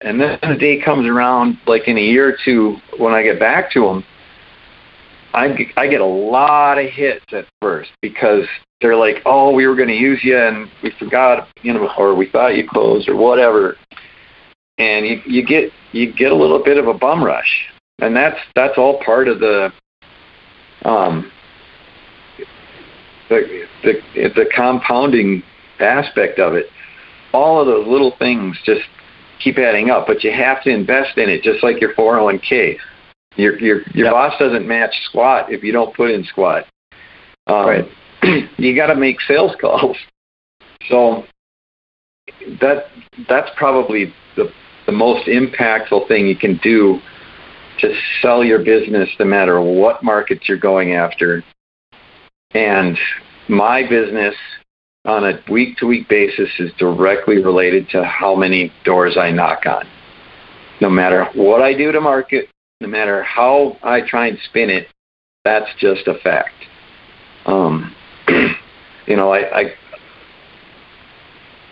and then the day comes around, like in a year or two, when I get back to them, I I get a lot of hits at first because they're like, oh, we were going to use you and we forgot, you know, or we thought you closed or whatever, and you you get you get a little bit of a bum rush, and that's that's all part of the um the the the compounding aspect of it. All of those little things just keep adding up, but you have to invest in it, just like your 401k. Your your your yep. boss doesn't match squat if you don't put in squat. Um, right. <clears throat> you got to make sales calls. So that that's probably the the most impactful thing you can do to sell your business, no matter what markets you're going after. And my business on a week to week basis is directly related to how many doors I knock on. No matter what I do to market, no matter how I try and spin it, that's just a fact. Um, <clears throat> you know, I, I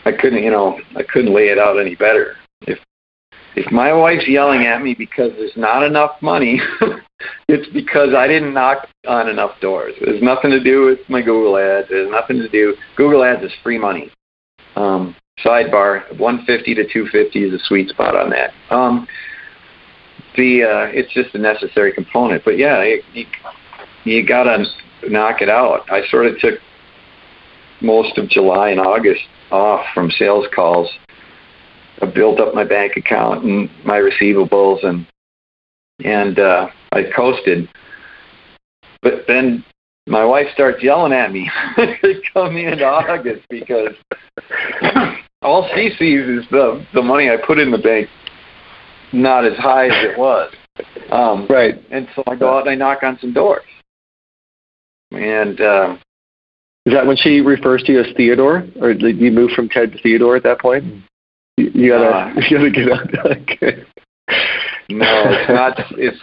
I couldn't, you know, I couldn't lay it out any better. If if my wife's yelling at me because there's not enough money, <laughs> it's because I didn't knock on enough doors. It has nothing to do with my Google ads. It has nothing to do. Google ads is free money. Um, sidebar: 150 to 250 is a sweet spot on that. Um, the uh, it's just a necessary component. But yeah, it, you, you gotta knock it out. I sort of took most of July and August off from sales calls. I built up my bank account and my receivables and and uh, I coasted. But then my wife starts yelling at me <laughs> coming into August because all she sees is the the money I put in the bank not as high as it was. Um, right. And so I go out and I knock on some doors. And uh, is that when she refers to you as Theodore, or did you move from Ted to Theodore at that point? You, you gotta, uh, <laughs> you gotta get out. <laughs> okay. No, it's not. It's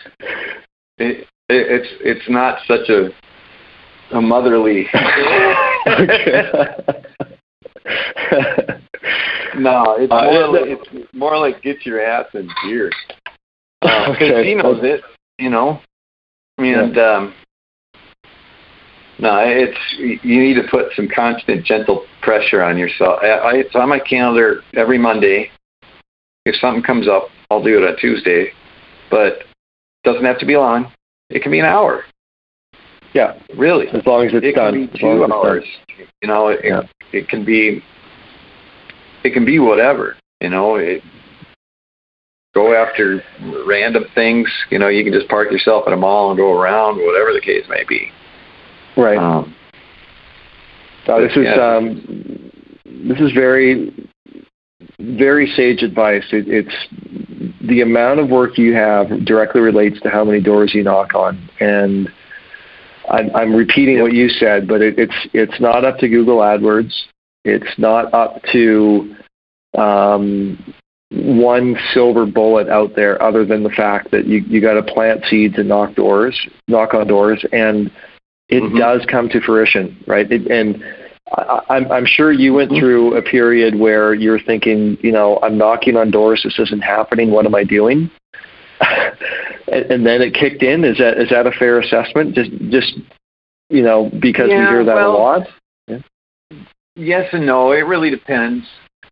it, it's it's not such a a motherly. <laughs> no, it's uh, more like it's more like get your ass in gear. Because <laughs> uh, okay. she knows it, you know, and yeah. um, no, it's you need to put some constant, gentle pressure on yourself. I, I, it's on my calendar every Monday. If something comes up, I'll do it on Tuesday, but it doesn't have to be long. It can be an hour. Yeah, really. As long as it's it done. It can be two hours. You know, it, yeah. it can be. It can be whatever. You know, it, go after random things. You know, you can just park yourself at a mall and go around, whatever the case may be. Right. Um, this is yeah. um, this is very very sage advice. It, it's the amount of work you have directly relates to how many doors you knock on, and I'm, I'm repeating yep. what you said, but it, it's it's not up to Google AdWords. It's not up to um, one silver bullet out there, other than the fact that you you got to plant seeds and knock doors, knock on doors, and it mm-hmm. does come to fruition, right? It, and I, I'm, I'm sure you went mm-hmm. through a period where you're thinking, you know, I'm knocking on doors, this isn't happening. What am I doing? <laughs> and, and then it kicked in. Is that is that a fair assessment? Just just you know because yeah, we hear that well, a lot. Yes and no. It really depends.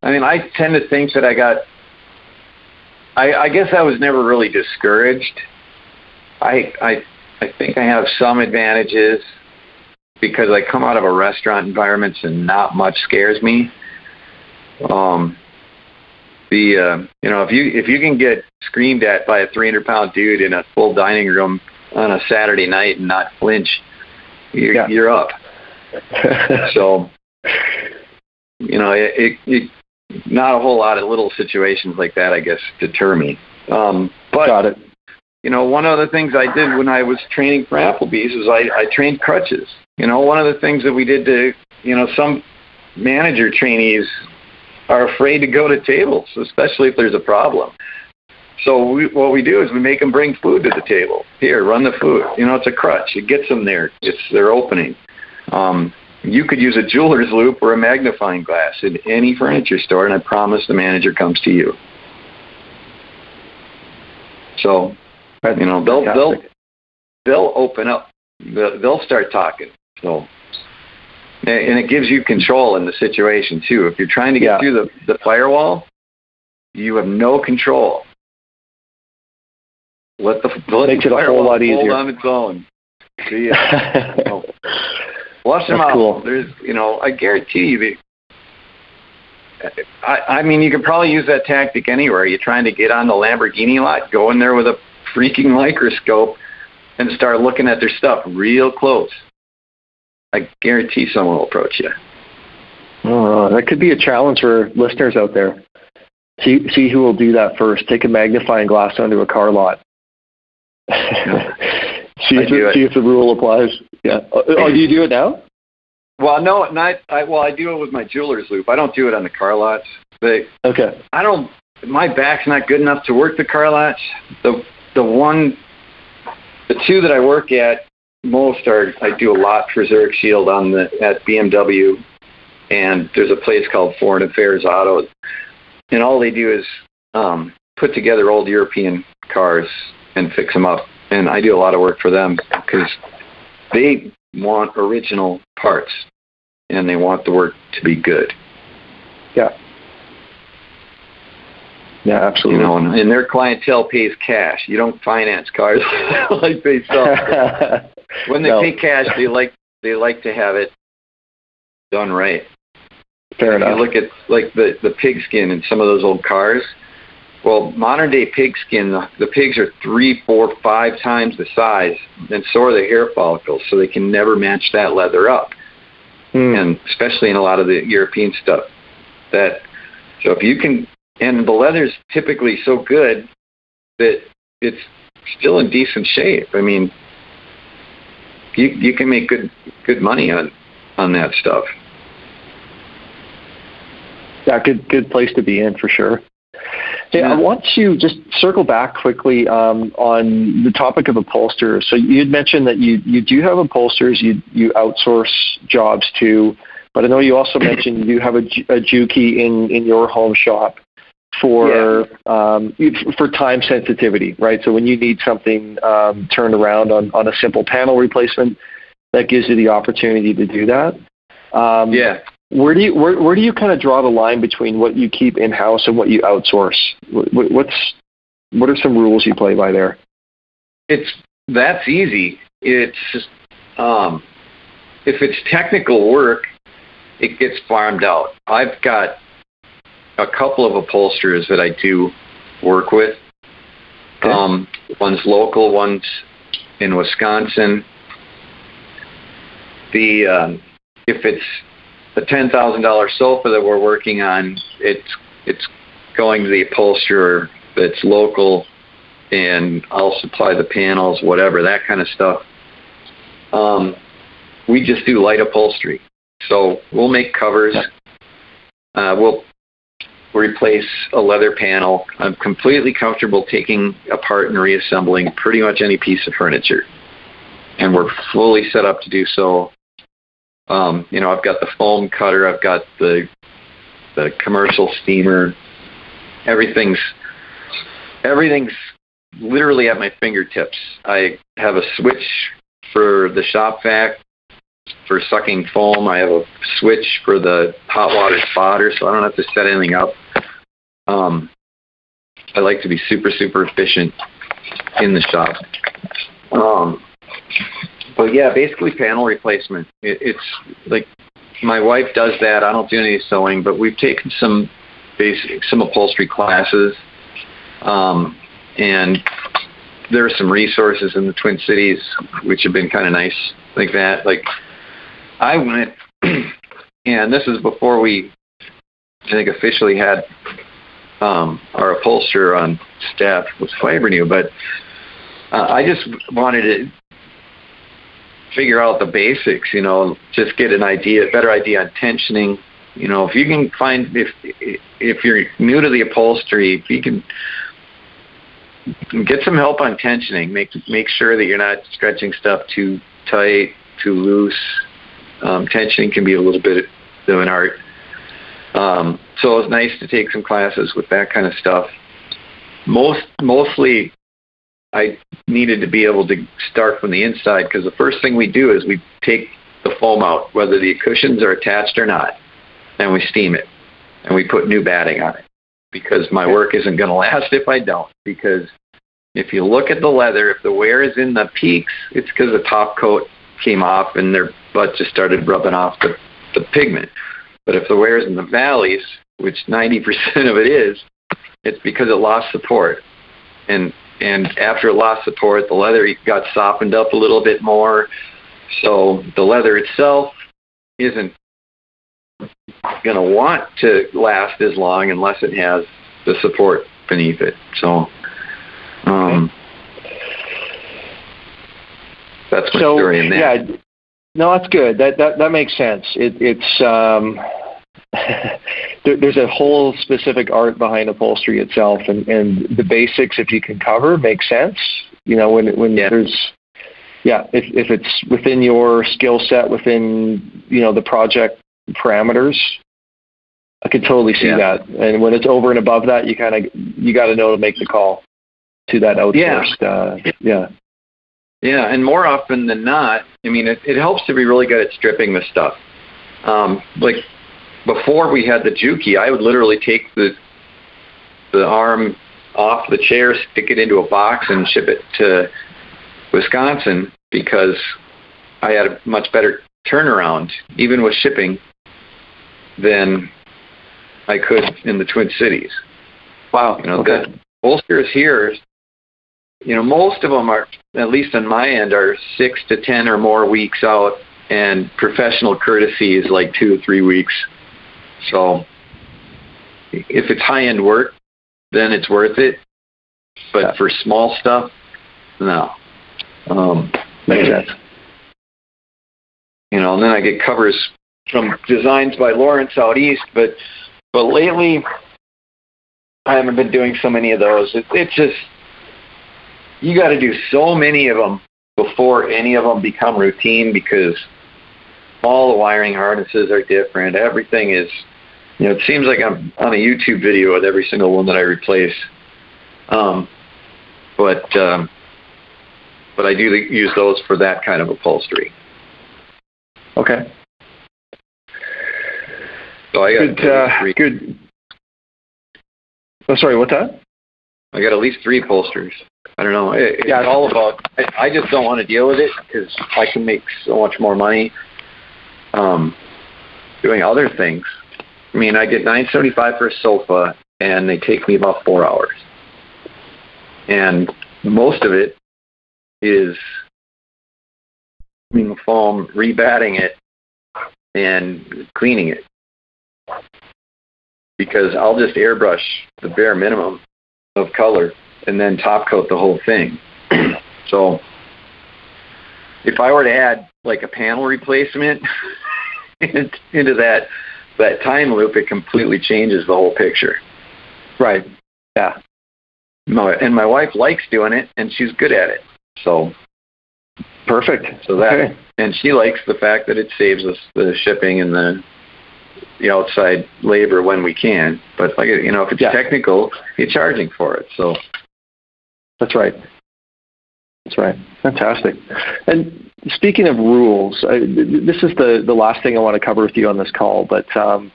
I mean, I tend to think that I got I, I guess I was never really discouraged. I I I think I have some advantages because I come out of a restaurant environment and not much scares me. Um, the uh, you know if you if you can get screamed at by a 300 pound dude in a full dining room on a Saturday night and not flinch, you're yeah. you're up. <laughs> so you know it, it, it not a whole lot of little situations like that I guess deter me. Um, but Got it. You know, one of the things I did when I was training for Applebee's is I, I trained crutches. You know, one of the things that we did to, you know, some manager trainees are afraid to go to tables, especially if there's a problem. So we, what we do is we make them bring food to the table. Here, run the food. You know, it's a crutch. It gets them there. It's their opening. Um, you could use a jeweler's loupe or a magnifying glass in any furniture store, and I promise the manager comes to you. So, uh, you know, they'll they'll they'll open up. They'll start talking. So and it gives you control in the situation too. If you're trying to get yeah. through the, the firewall, you have no control. Let the let makes the it a whole lot easier. on its own. See ya. <laughs> Oh. Flush them out. Cool. There's, you know, I guarantee you. I, I mean, you could probably use that tactic anywhere. You're trying to get on the Lamborghini lot, go in there with a freaking <laughs> microscope, and start looking at their stuff real close. I guarantee someone will approach you. Oh, that could be a challenge for listeners out there. See, see who will do that first. Take a magnifying glass onto a car lot. <laughs> see, if, see if the rule applies. Yeah. Oh, do you do it now? Well, no, not. I, well, I do it with my jeweler's loupe. I don't do it on the car lots. But okay. I don't. My back's not good enough to work the car lots. The the one, the two that I work at, most are I do a lot for Zurich Shield on the at BMW, and there's a place called Foreign Affairs Auto, and all they do is um, put together old European cars and fix them up, and I do a lot of work for them because they want original parts and they want the work to be good. Yeah. Yeah, absolutely. You know, and, and their clientele pays cash. You don't finance cars <laughs> like they sell. <laughs> when they no. pay cash, they like they like to have it done right. Fair if enough. You look at like the the pigskin in some of those old cars. Well, modern day pigskin, the, the pigs are three, four, five times the size, and so are the hair follicles, so they can never match that leather up. Mm. And especially in a lot of the European stuff, that so if you can, and the leather's typically so good that it's still in decent shape. I mean, you you can make good good money on on that stuff. Yeah, good good place to be in for sure. Hey, yeah. I want to just circle back quickly um, on the topic of upholsterers. So you had mentioned that you you do have upholsterers you you outsource jobs to, but I know you also mentioned you have a, a Juki in in your home shop for yeah. um, for time sensitivity, right? So when you need something um, turned around on, on a simple panel replacement, that gives you the opportunity to do that. Um, yeah. Where do you where, where do you kind of draw the line between what you keep in house and what you outsource? What's what are some rules you play by there? It's that's easy. It's um, if it's technical work, it gets farmed out. I've got a couple of upholsterers that I do work with. Okay. Um, one's local, one's in Wisconsin. The um, if it's a ten thousand dollar sofa that we're working on, it's it's going to the upholsterer that's local, and I'll supply the panels, whatever that kind of stuff. Um, we just do light upholstery, so we'll make covers. Uh, we'll replace a leather panel. I'm completely comfortable taking apart and reassembling pretty much any piece of furniture. And we're fully set up to do so. Um, you know, I've got the foam cutter, I've got the the commercial steamer. Everything's everything's literally at my fingertips. I have a switch for the shop vac for sucking foam. I have a switch for the hot water spotter, so I don't have to set anything up. Um, I like to be super super efficient in the shop. Um, but yeah, basically panel replacement. It, it's like my wife does that. I don't do any sewing, but we've taken some basic some upholstery classes, um, and there are some resources in the Twin Cities which have been kind of nice like that. Like I went, <clears throat> and this is before we, I think, officially had um, our upholsterer on staff with Fibrenew, but uh, I just wanted to figure out the basics, you know, just get an idea, a better idea on tensioning. You know, if you can find if if you're new to the upholstery, if you can get some help on tensioning, make make sure that you're not stretching stuff too tight, too loose. Um, tensioning can be a little bit of an art. Um, so it's nice to take some classes with that kind of stuff. Most mostly I needed to be able to start from the inside because the first thing we do is we take the foam out, whether the cushions are attached or not, and we steam it, and we put new batting on it because my work isn't going <laughs> to last if I don't. Because if you look at the leather, if the wear is in the peaks, it's because the top coat came off and their butt just started rubbing off the, the pigment. But if the wear is in the valleys, which 90% of it is, it's because it lost support. And and after it lost support, the leather got softened up a little bit more. So the leather itself isn't going to want to last as long unless it has the support beneath it. So um, that's my so, story in that. Yeah, no, that's good. That that that makes sense. It, it's um, <laughs> there, there's a whole specific art behind upholstery itself, and, and the basics, if you can cover, make sense. You know, when when yeah. there's yeah, if if it's within your skill set, within you know the project parameters, I could totally see yeah. that. And when it's over and above that, you kind of you got to know to make the call to that outsourced. Yeah. Uh, yeah. Yeah, and more often than not, I mean, it, it helps to be really good at stripping the stuff. Um, like before we had the Juki, I would literally take the the arm off the chair, stick it into a box, and ship it to Wisconsin because I had a much better turnaround, even with shipping, than I could in the Twin Cities. Wow. You know, okay. the bolsters here, you know, most of them are, at least on my end, are six to ten or more weeks out, and professional courtesy is like two or three weeks. So if it's high end work, then it's worth it. But yeah. for small stuff, no. Um, Makes sense. You know, and then I get covers from designs by Lawrence out east, but but lately I haven't been doing so many of those. It, it's just you got to do so many of them before any of them become routine because all the wiring harnesses are different. Everything is, you know, it seems like I'm on a YouTube video with every single one that I replace. Um, but um, but I do use those for that kind of upholstery. Okay. So I got good. Uh, good. Oh, sorry. What's that? I got at least three upholsters. I don't know. It, yeah, it's all about. I, I just don't want to deal with it because I can make so much more money um, doing other things. I mean, I get nine seventy five for a sofa, and they take me about four hours, and most of it is cleaning foam, rebatting it, and cleaning it. Because I'll just airbrush the bare minimum of color and then top coat the whole thing. <clears throat> so if I were to add like a panel replacement <laughs> into that that time loop, it completely changes the whole picture. Right. Yeah. No, and my wife likes doing it, and she's good at it. So perfect. So that, okay. and she likes the fact that it saves us the shipping and the the outside labor when we can. But like you know, if it's yeah. technical, you're charging for it. So that's right. That's right. Fantastic. And speaking of rules, I, this is the, the last thing I want to cover with you on this call, but um,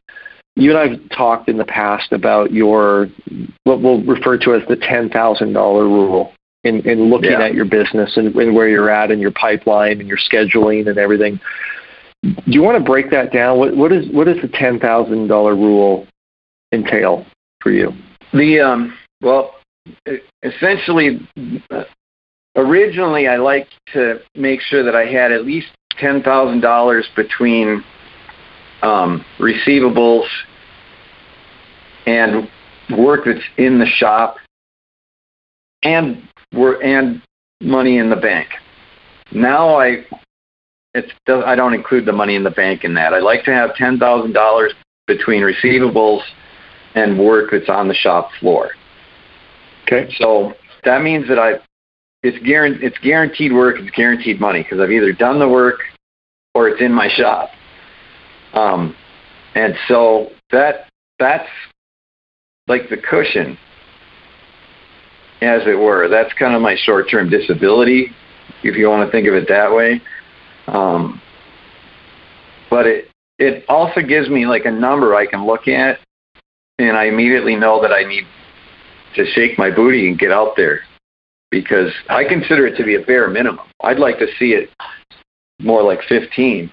you and I've talked in the past about your what we'll refer to as the ten thousand dollar rule in, in looking Yeah. at your business and, and where you're at and your pipeline and your scheduling and everything. Do you want to break that down? What what is what does the ten thousand dollar rule entail for you? The um, well, essentially, uh, originally I liked to make sure that I had at least ten thousand dollars between um, receivables and work that's in the shop, and work and money in the bank. Now I, it's I don't include the money in the bank in that. I like to have ten thousand dollars between receivables and work that's on the shop floor. Okay. So that means that I, it's guaranteed, it's guaranteed work, it's guaranteed money because I've either done the work or it's in my shop. Um, and so that that's like the cushion, as it were. That's kind of my short-term disability, if you want to think of it that way. Um, but it it also gives me like a number I can look at, and I immediately know that I need to shake my booty and get out there because I consider it to be a bare minimum. I'd like to see it more like 15.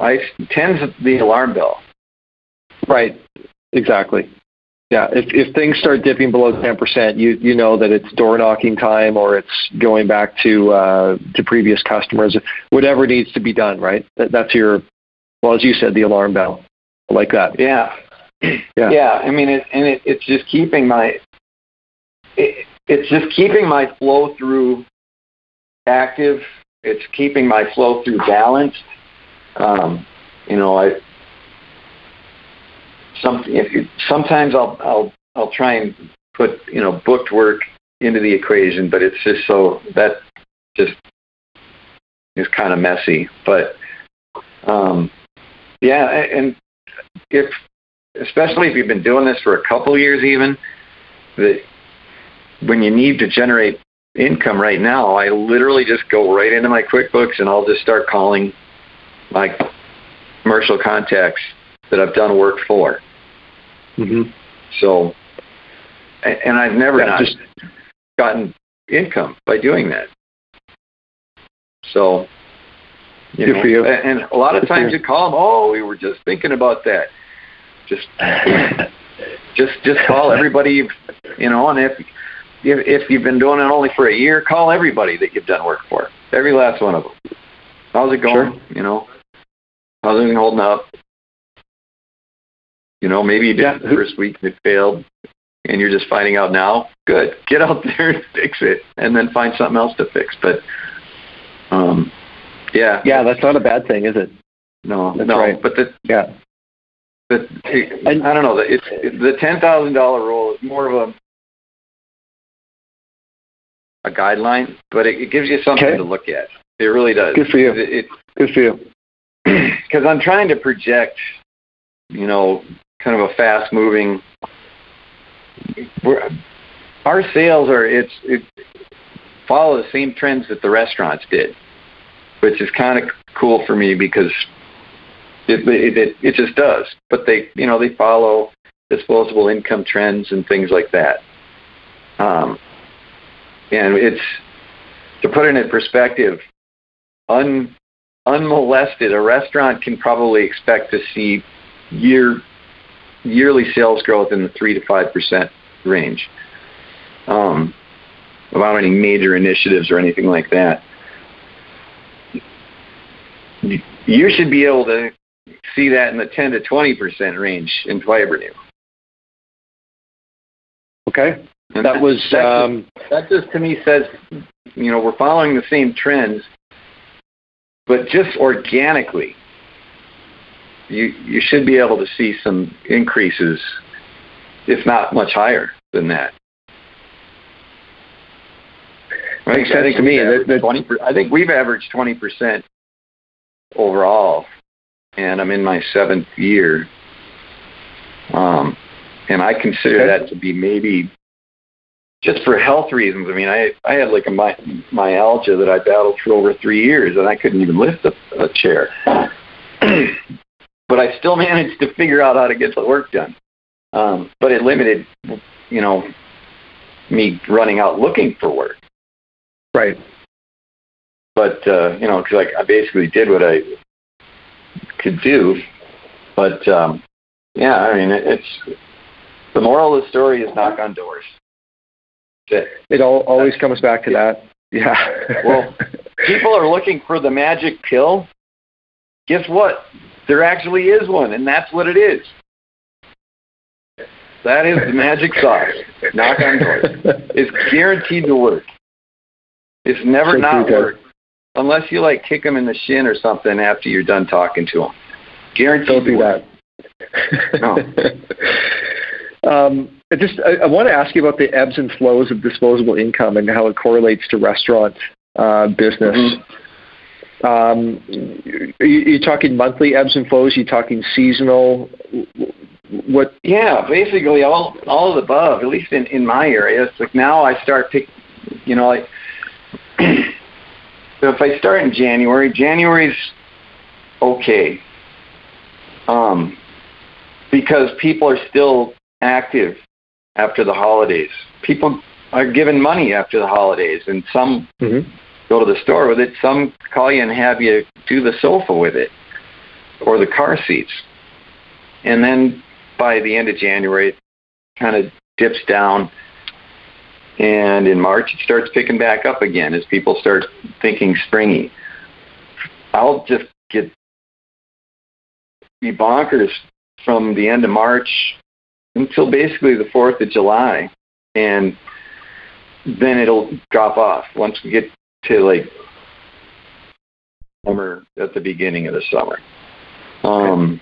I tens the alarm bell. Right. Exactly. Yeah. If if things start dipping below ten percent, you you know that it's door knocking time or it's going back to uh, to previous customers. Whatever needs to be done. Right. That, that's your well, as you said, the alarm bell. I like that. Yeah. Yeah. Yeah. I mean, it, and it, it's just keeping my it, it's just keeping my flow through active. It's keeping my flow through balanced. Um, you know, I some if you, sometimes I'll I'll I'll try and put you know booked work into the equation, but it's just so that just is kind of messy. But um, yeah, and if especially if you've been doing this for a couple years, even that when you need to generate income right now, I literally just go right into my QuickBooks and I'll just start calling my commercial contacts that I've done work for. hmm So, and I've never Yeah, just- gotten income by doing that. So, you Good know, for you. And a lot of times you. call them, oh, we were just thinking about that. Just, <laughs> just, just call everybody, you know, and if, if if you've been doing it only for a year, call everybody that you've done work for, every last one of them. How's it going? Sure. You know, how's everything holding up? You know, maybe you did Yeah. the first week and it failed, and you're just finding out now. Good, <laughs> get out there and fix it, and then find something else to fix. But, um, yeah, Yeah, that's not a bad thing, is it? no, that's no. right. But the Yeah. the I don't know. the- It's the ten thousand dollar rule is more of a a guideline, but it, it gives you something Okay. to look at. It really does. Good for you. It Good for you. <clears throat> because I'm trying to project, you know, kind of a fast moving. Our sales are it's it follow the same trends that the restaurants did, which is kind of cool for me because it it it, it just does. But they you know they follow disposable income trends and things like that. Um, and it's to put it in perspective, un unmolested, a restaurant can probably expect to see year yearly sales growth in the three to five percent range. Um, without any major initiatives or anything like that. You- should be able to see that in the ten to twenty percent range in Fibrenew. Okay. And That was that, um, that just to me says, you know, we're following the same trends, but just organically, you you should be able to see some increases, if not much higher than that. Right? Makes I sense think to me. we've That- averaged that- 20 per- I think we've averaged twenty percent overall, and I'm in my seventh year. Um, and I consider that to be maybe just for health reasons. I mean, I I had like a my, myalgia that I battled for over three years, and I couldn't even lift a, a chair. <clears throat> but I still <laughs> managed to figure out how to get the work done. Um, but it limited, you know, me running out looking for work. Right. But uh, you know, because like I basically did what I could do. But um, yeah, I mean, it, it's the moral of the story is knock on doors. It, all, always comes back to that. Yeah. well, <laughs> people are looking for the magic pill. Guess what? There actually is one, and that's what it is. That is the magic sauce. Knock on doors. It's guaranteed to work. It's never so not work unless you like kick them in the shin or something after you're done talking to them. Guaranteed. Don't do that. no. <laughs> um, I just I, want to ask you about the ebbs and flows of disposable income and how it correlates to restaurant uh, business. Mm-hmm. Um, are, you, are talking monthly ebbs and flows? Are you talking seasonal? What? Yeah, basically all all of the above. At least in in my area, it's like now I start pick. You know, like <clears throat> so if I start in January, January's okay. Um, because people are still active after the holidays. People are given money after the holidays, and some mm-hmm. go to the store with it. Some call you and have you do the sofa with it or the car seats. And then by the end of January, it kind of dips down. And in March, it starts picking back up again as people start thinking springy. I'll just get be bonkers from the end of March until basically the 4th of July. And then it'll drop off once we get to like summer at the beginning of the summer. Um,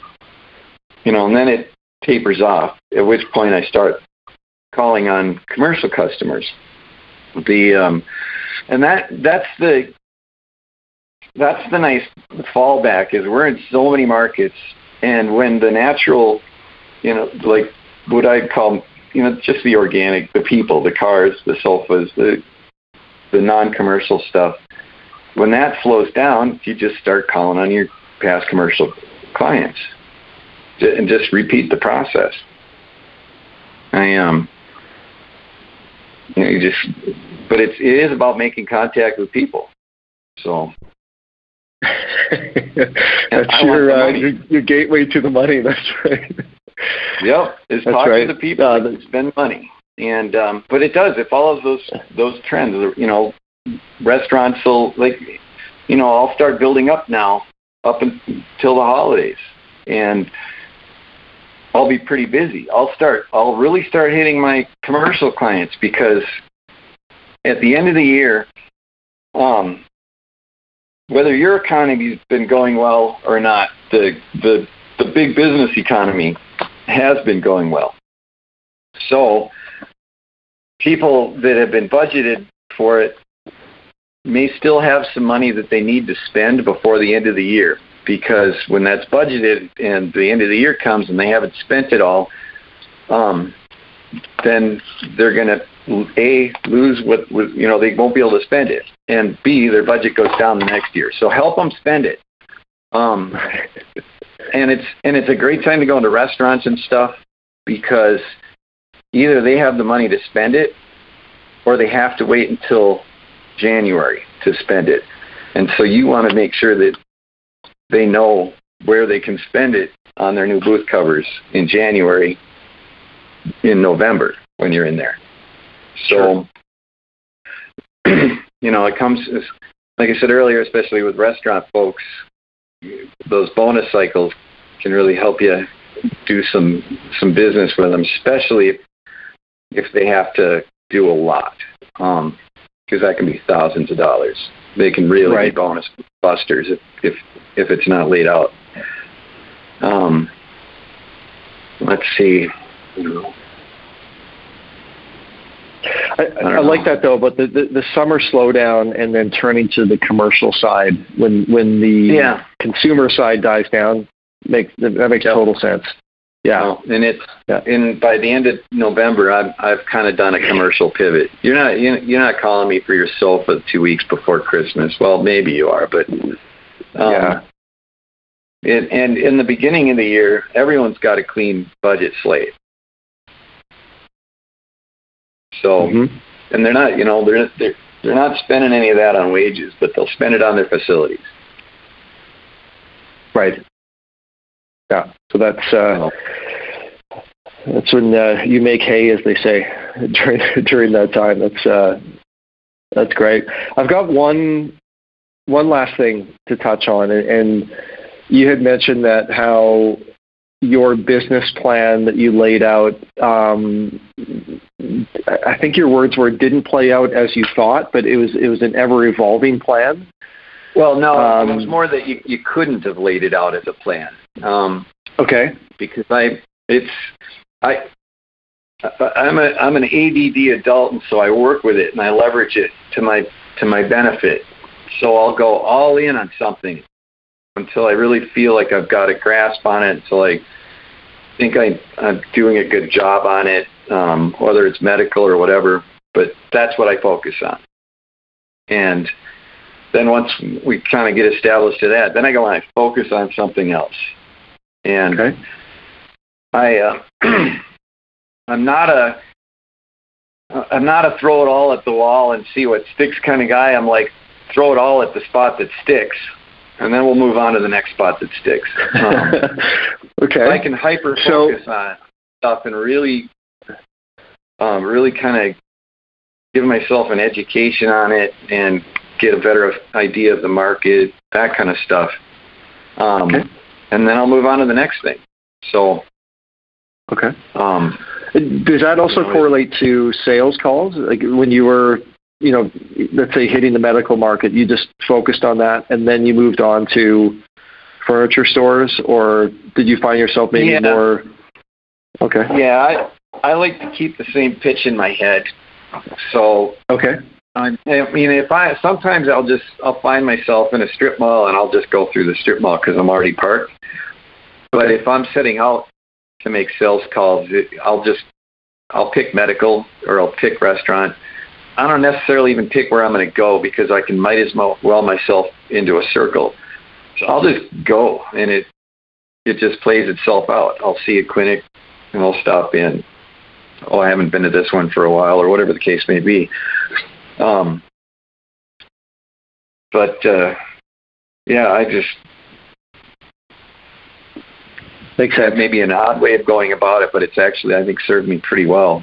you know, and then it tapers off, at which point I start calling on commercial customers. The um, and that that's the that's the nice fallback is we're in so many markets and when the natural you know like what I call you know just the organic the people the cars the sofas the the non-commercial stuff when that slows down you just start calling on your past commercial clients and just repeat the process I um you know you just but it's it is about making contact with people so <laughs> that's your, uh, your, your gateway to the money. That's right. Yep, is talk right. to the people uh, that spend money, and um, but it does. It follows those those trends. You know, restaurants will like, you know, I'll start building up now up until the holidays, and I'll be pretty busy. I'll start. I'll really start hitting my commercial clients because at the end of the year, um, whether your economy's been going well or not, the the the big business economy has been going well. So people that have been budgeted for it may still have some money that they need to spend before the end of the year because when that's budgeted and the end of the year comes and they haven't spent it all, um, then they're going to a lose what you know they won't be able to spend it, and b their budget goes down the next year. So help them spend it. Um, <laughs> and it's and it's a great time to go into restaurants and stuff because either they have the money to spend it or they have to wait until January to spend it. And so you want to make sure that they know where they can spend it on their new booth covers in January in November when you're in there. So, sure. <clears throat> you know, it comes, like I said earlier, especially with restaurant folks, those bonus cycles can really help you do some some business with them, especially if, if they have to do a lot, because um, that can be thousands of dollars. They can really right. be bonus busters if if if it's not laid out. Um, let's see. I, I, I like that though, but the, the, the summer slowdown and then turning to the commercial side when when the yeah. consumer side dies down makes that makes yep. total sense. Yeah, and it's yeah. in by the end of November, I've I've kind of done a commercial pivot. You're not you're not calling me for your sofa two weeks before Christmas. Well, maybe you are, but um, yeah. and, and in the beginning of the year, everyone's got a clean budget slate. So, mm-hmm. and they're not, you know, they're they're they're not spending any of that on wages, but they'll spend it on their facilities. Right. Yeah. So that's uh, that's when uh, you make hay, as they say, <laughs> during during that time. That's uh, that's great. I've got one one last thing to touch on, and you had mentioned that how your business plan that you laid out, um, I think your words were didn't play out as you thought, but it was it was an ever evolving plan. Well, no, um, it was more that you, you couldn't have laid it out as a plan. Um, okay. Because I, it's, I, I'm a I'm an ADD adult, and so I work with it and I leverage it to my to my benefit. So I'll go all in on something until I really feel like I've got a grasp on it. Until I think I, I'm doing a good job on it, um, whether it's medical or whatever. But that's what I focus on. And then once we kind of get established to that, then I go and I focus on something else. And okay. I, uh, <clears throat> I'm not a, I'm not a throw it all at the wall and see what sticks kind of guy. I'm like throw it all at the spot that sticks, and then we'll move on to the next spot that sticks. Um, <laughs> okay. I can hyper focus so, on stuff and really, um, really kind of give myself an education on it and get a better idea of the market, that kind of stuff. Um, okay. And then I'll move on to the next thing. So. Okay. Um, Does that also correlate to sales calls? Like when you were, you know, let's say hitting the medical market, you just focused on that, and then you moved on to furniture stores, or did you find yourself maybe yeah. more? Okay. Yeah, I I like to keep the same pitch in my head. So okay. I mean, if I sometimes I'll just I'll find myself in a strip mall and I'll just go through the strip mall because I'm already parked. But if I'm setting out to make sales calls, I'll just I'll pick medical or I'll pick restaurant. I don't necessarily even pick where I'm going to go because I can might as well myself into a circle. So I'll just go and it it just plays itself out. I'll see a clinic and I'll stop in. Oh, I haven't been to this one for a while or whatever the case may be. Um, but uh, yeah, I just think that maybe an odd way of going about it, but it's actually I think served me pretty well.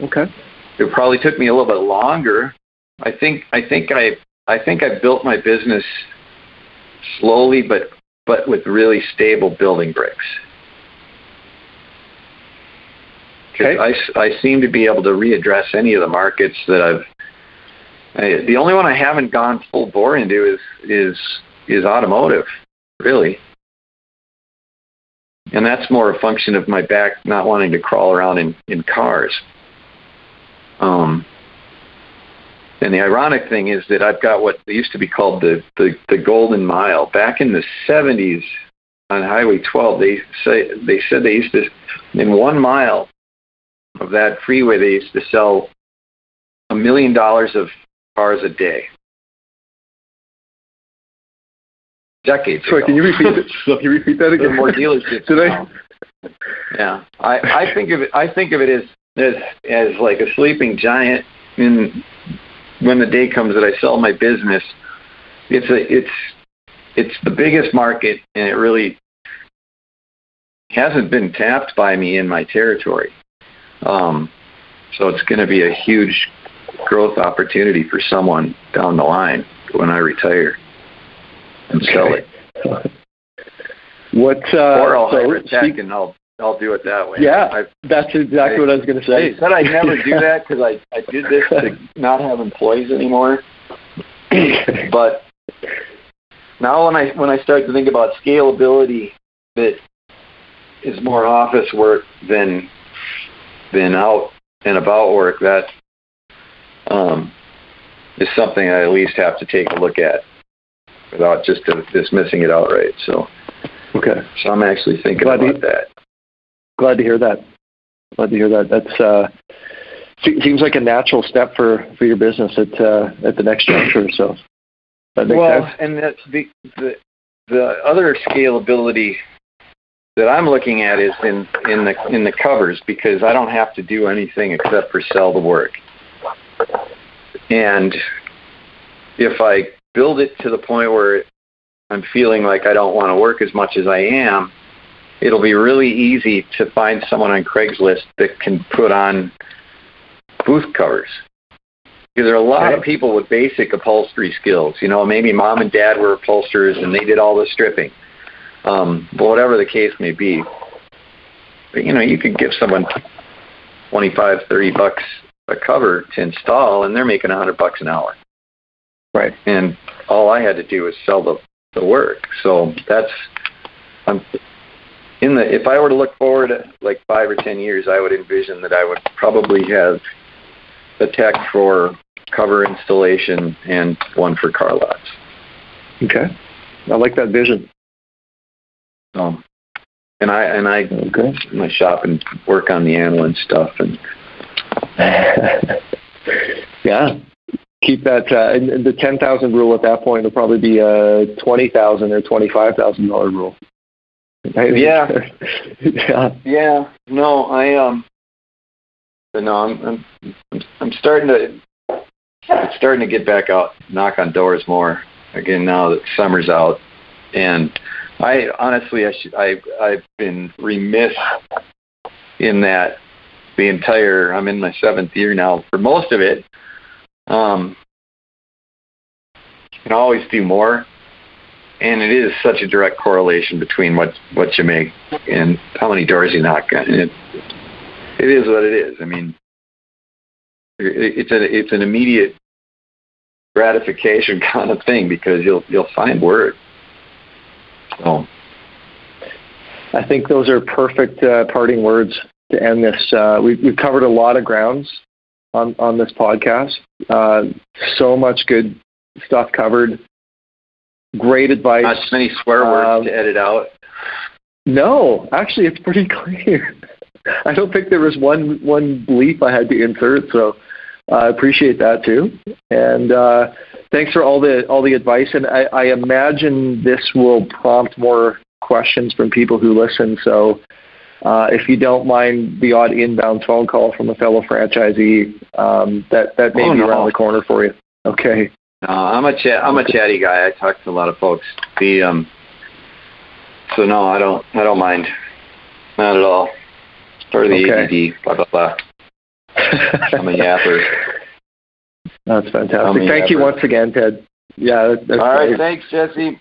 Okay. It probably took me a little bit longer. I think I think I I think I built my business slowly, but but with really stable building bricks. Okay. I, I seem to be able to readdress any of the markets that I've I, the only one I haven't gone full bore into is is is automotive, really. And that's more a function of my back not wanting to crawl around in, in cars. Um, and the ironic thing is that I've got what used to be called the, the, the golden mile. Back in the 70s on Highway 12, they say they said they used to in one mile of that freeway they used to sell a million dollars of cars a day. Decades Sorry, ago. can you repeat it? <laughs> Can you repeat that again? more dealerships. Did I? Yeah, I, I think of it. I think of it as as as like a sleeping giant. In when the day comes that I sell my business, it's a it's it's the biggest market, and it really hasn't been tapped by me in my territory. Um, so it's going to be a huge growth opportunity for someone down the line when I retire and okay. sell it. What? Uh, or I'll so hire tech and I'll I'll do it that way. Yeah, I've, that's exactly I, what I was going to say. I said I'd never do that because I I did this to not have employees anymore. <coughs> but now when I when I start to think about scalability, that is more office work than than out and about work. That um, is something I at least have to take a look at without just dismissing it outright. So, okay. So I'm actually thinking glad about that. Glad to hear that. Glad to hear that. That's uh, seems like a natural step for, for your business at uh, at the next juncture. So that makes well, sense. and that's the, the the other scalability that I'm looking at is in in the in the covers because I don't have to do anything except for sell the work. And if I build it to the point where I'm feeling like I don't want to work as much as I am, it'll be really easy to find someone on Craigslist that can put on booth covers. Because there are a lot Okay. of people with basic upholstery skills. You know, maybe mom and dad were upholsterers and they did all the stripping. Um, but whatever the case may be. But, you know, you could give someone 25, 30 bucks a cover to install and they're making a 100 bucks an hour. Right. And all I had to do was sell the, the work. So that's, I'm in the, if I were to look forward like five or 10 years, I would envision that I would probably have a tech for cover installation and one for car lots. Okay. I like that vision. So, and I, and I, Okay. my shop and work on the Anlin stuff and <laughs> yeah. Keep that, uh, and the 10,000 rule at that point will probably be a 20,000 or $25,000 rule. Yeah. <laughs> yeah. Yeah, no, I um, but no, I'm I'm I'm, I'm starting to it's starting to get back out, knock on doors more again now that summer's out, and I honestly I should I I've been remiss in that the entire I'm in my seventh year now for most of it. Um, you can always do more, and it is such a direct correlation between what what you make and how many doors you knock. It, it is what it is. I mean, it's a it's an immediate gratification <laughs> kind of thing because you'll you'll find work. So I think those are perfect uh, parting words to end this. Uh, we've, we've covered a lot of grounds on, on this podcast. Uh, so much good stuff covered. Great advice. not too many swear words Um, to edit out. No, actually, it's pretty <laughs> clear. I don't think there was one one bleep I had to insert, so I appreciate that too. And uh, thanks for all the all the advice. And I, I imagine this will prompt more questions from people who listen. So uh, if you don't mind the odd inbound phone call from a fellow franchisee, um, that that may Oh, be no. around the corner for you. Okay. No, I'm a chat. I'm a chatty guy. I talk to a lot of folks. The um, so no, I don't. I don't mind. Not at all. Of the Okay. ADD. Blah blah blah. <laughs> I'm a yapper. That's fantastic. Thank you once again, Ted. Yeah, All right. great. Thanks, Jesse.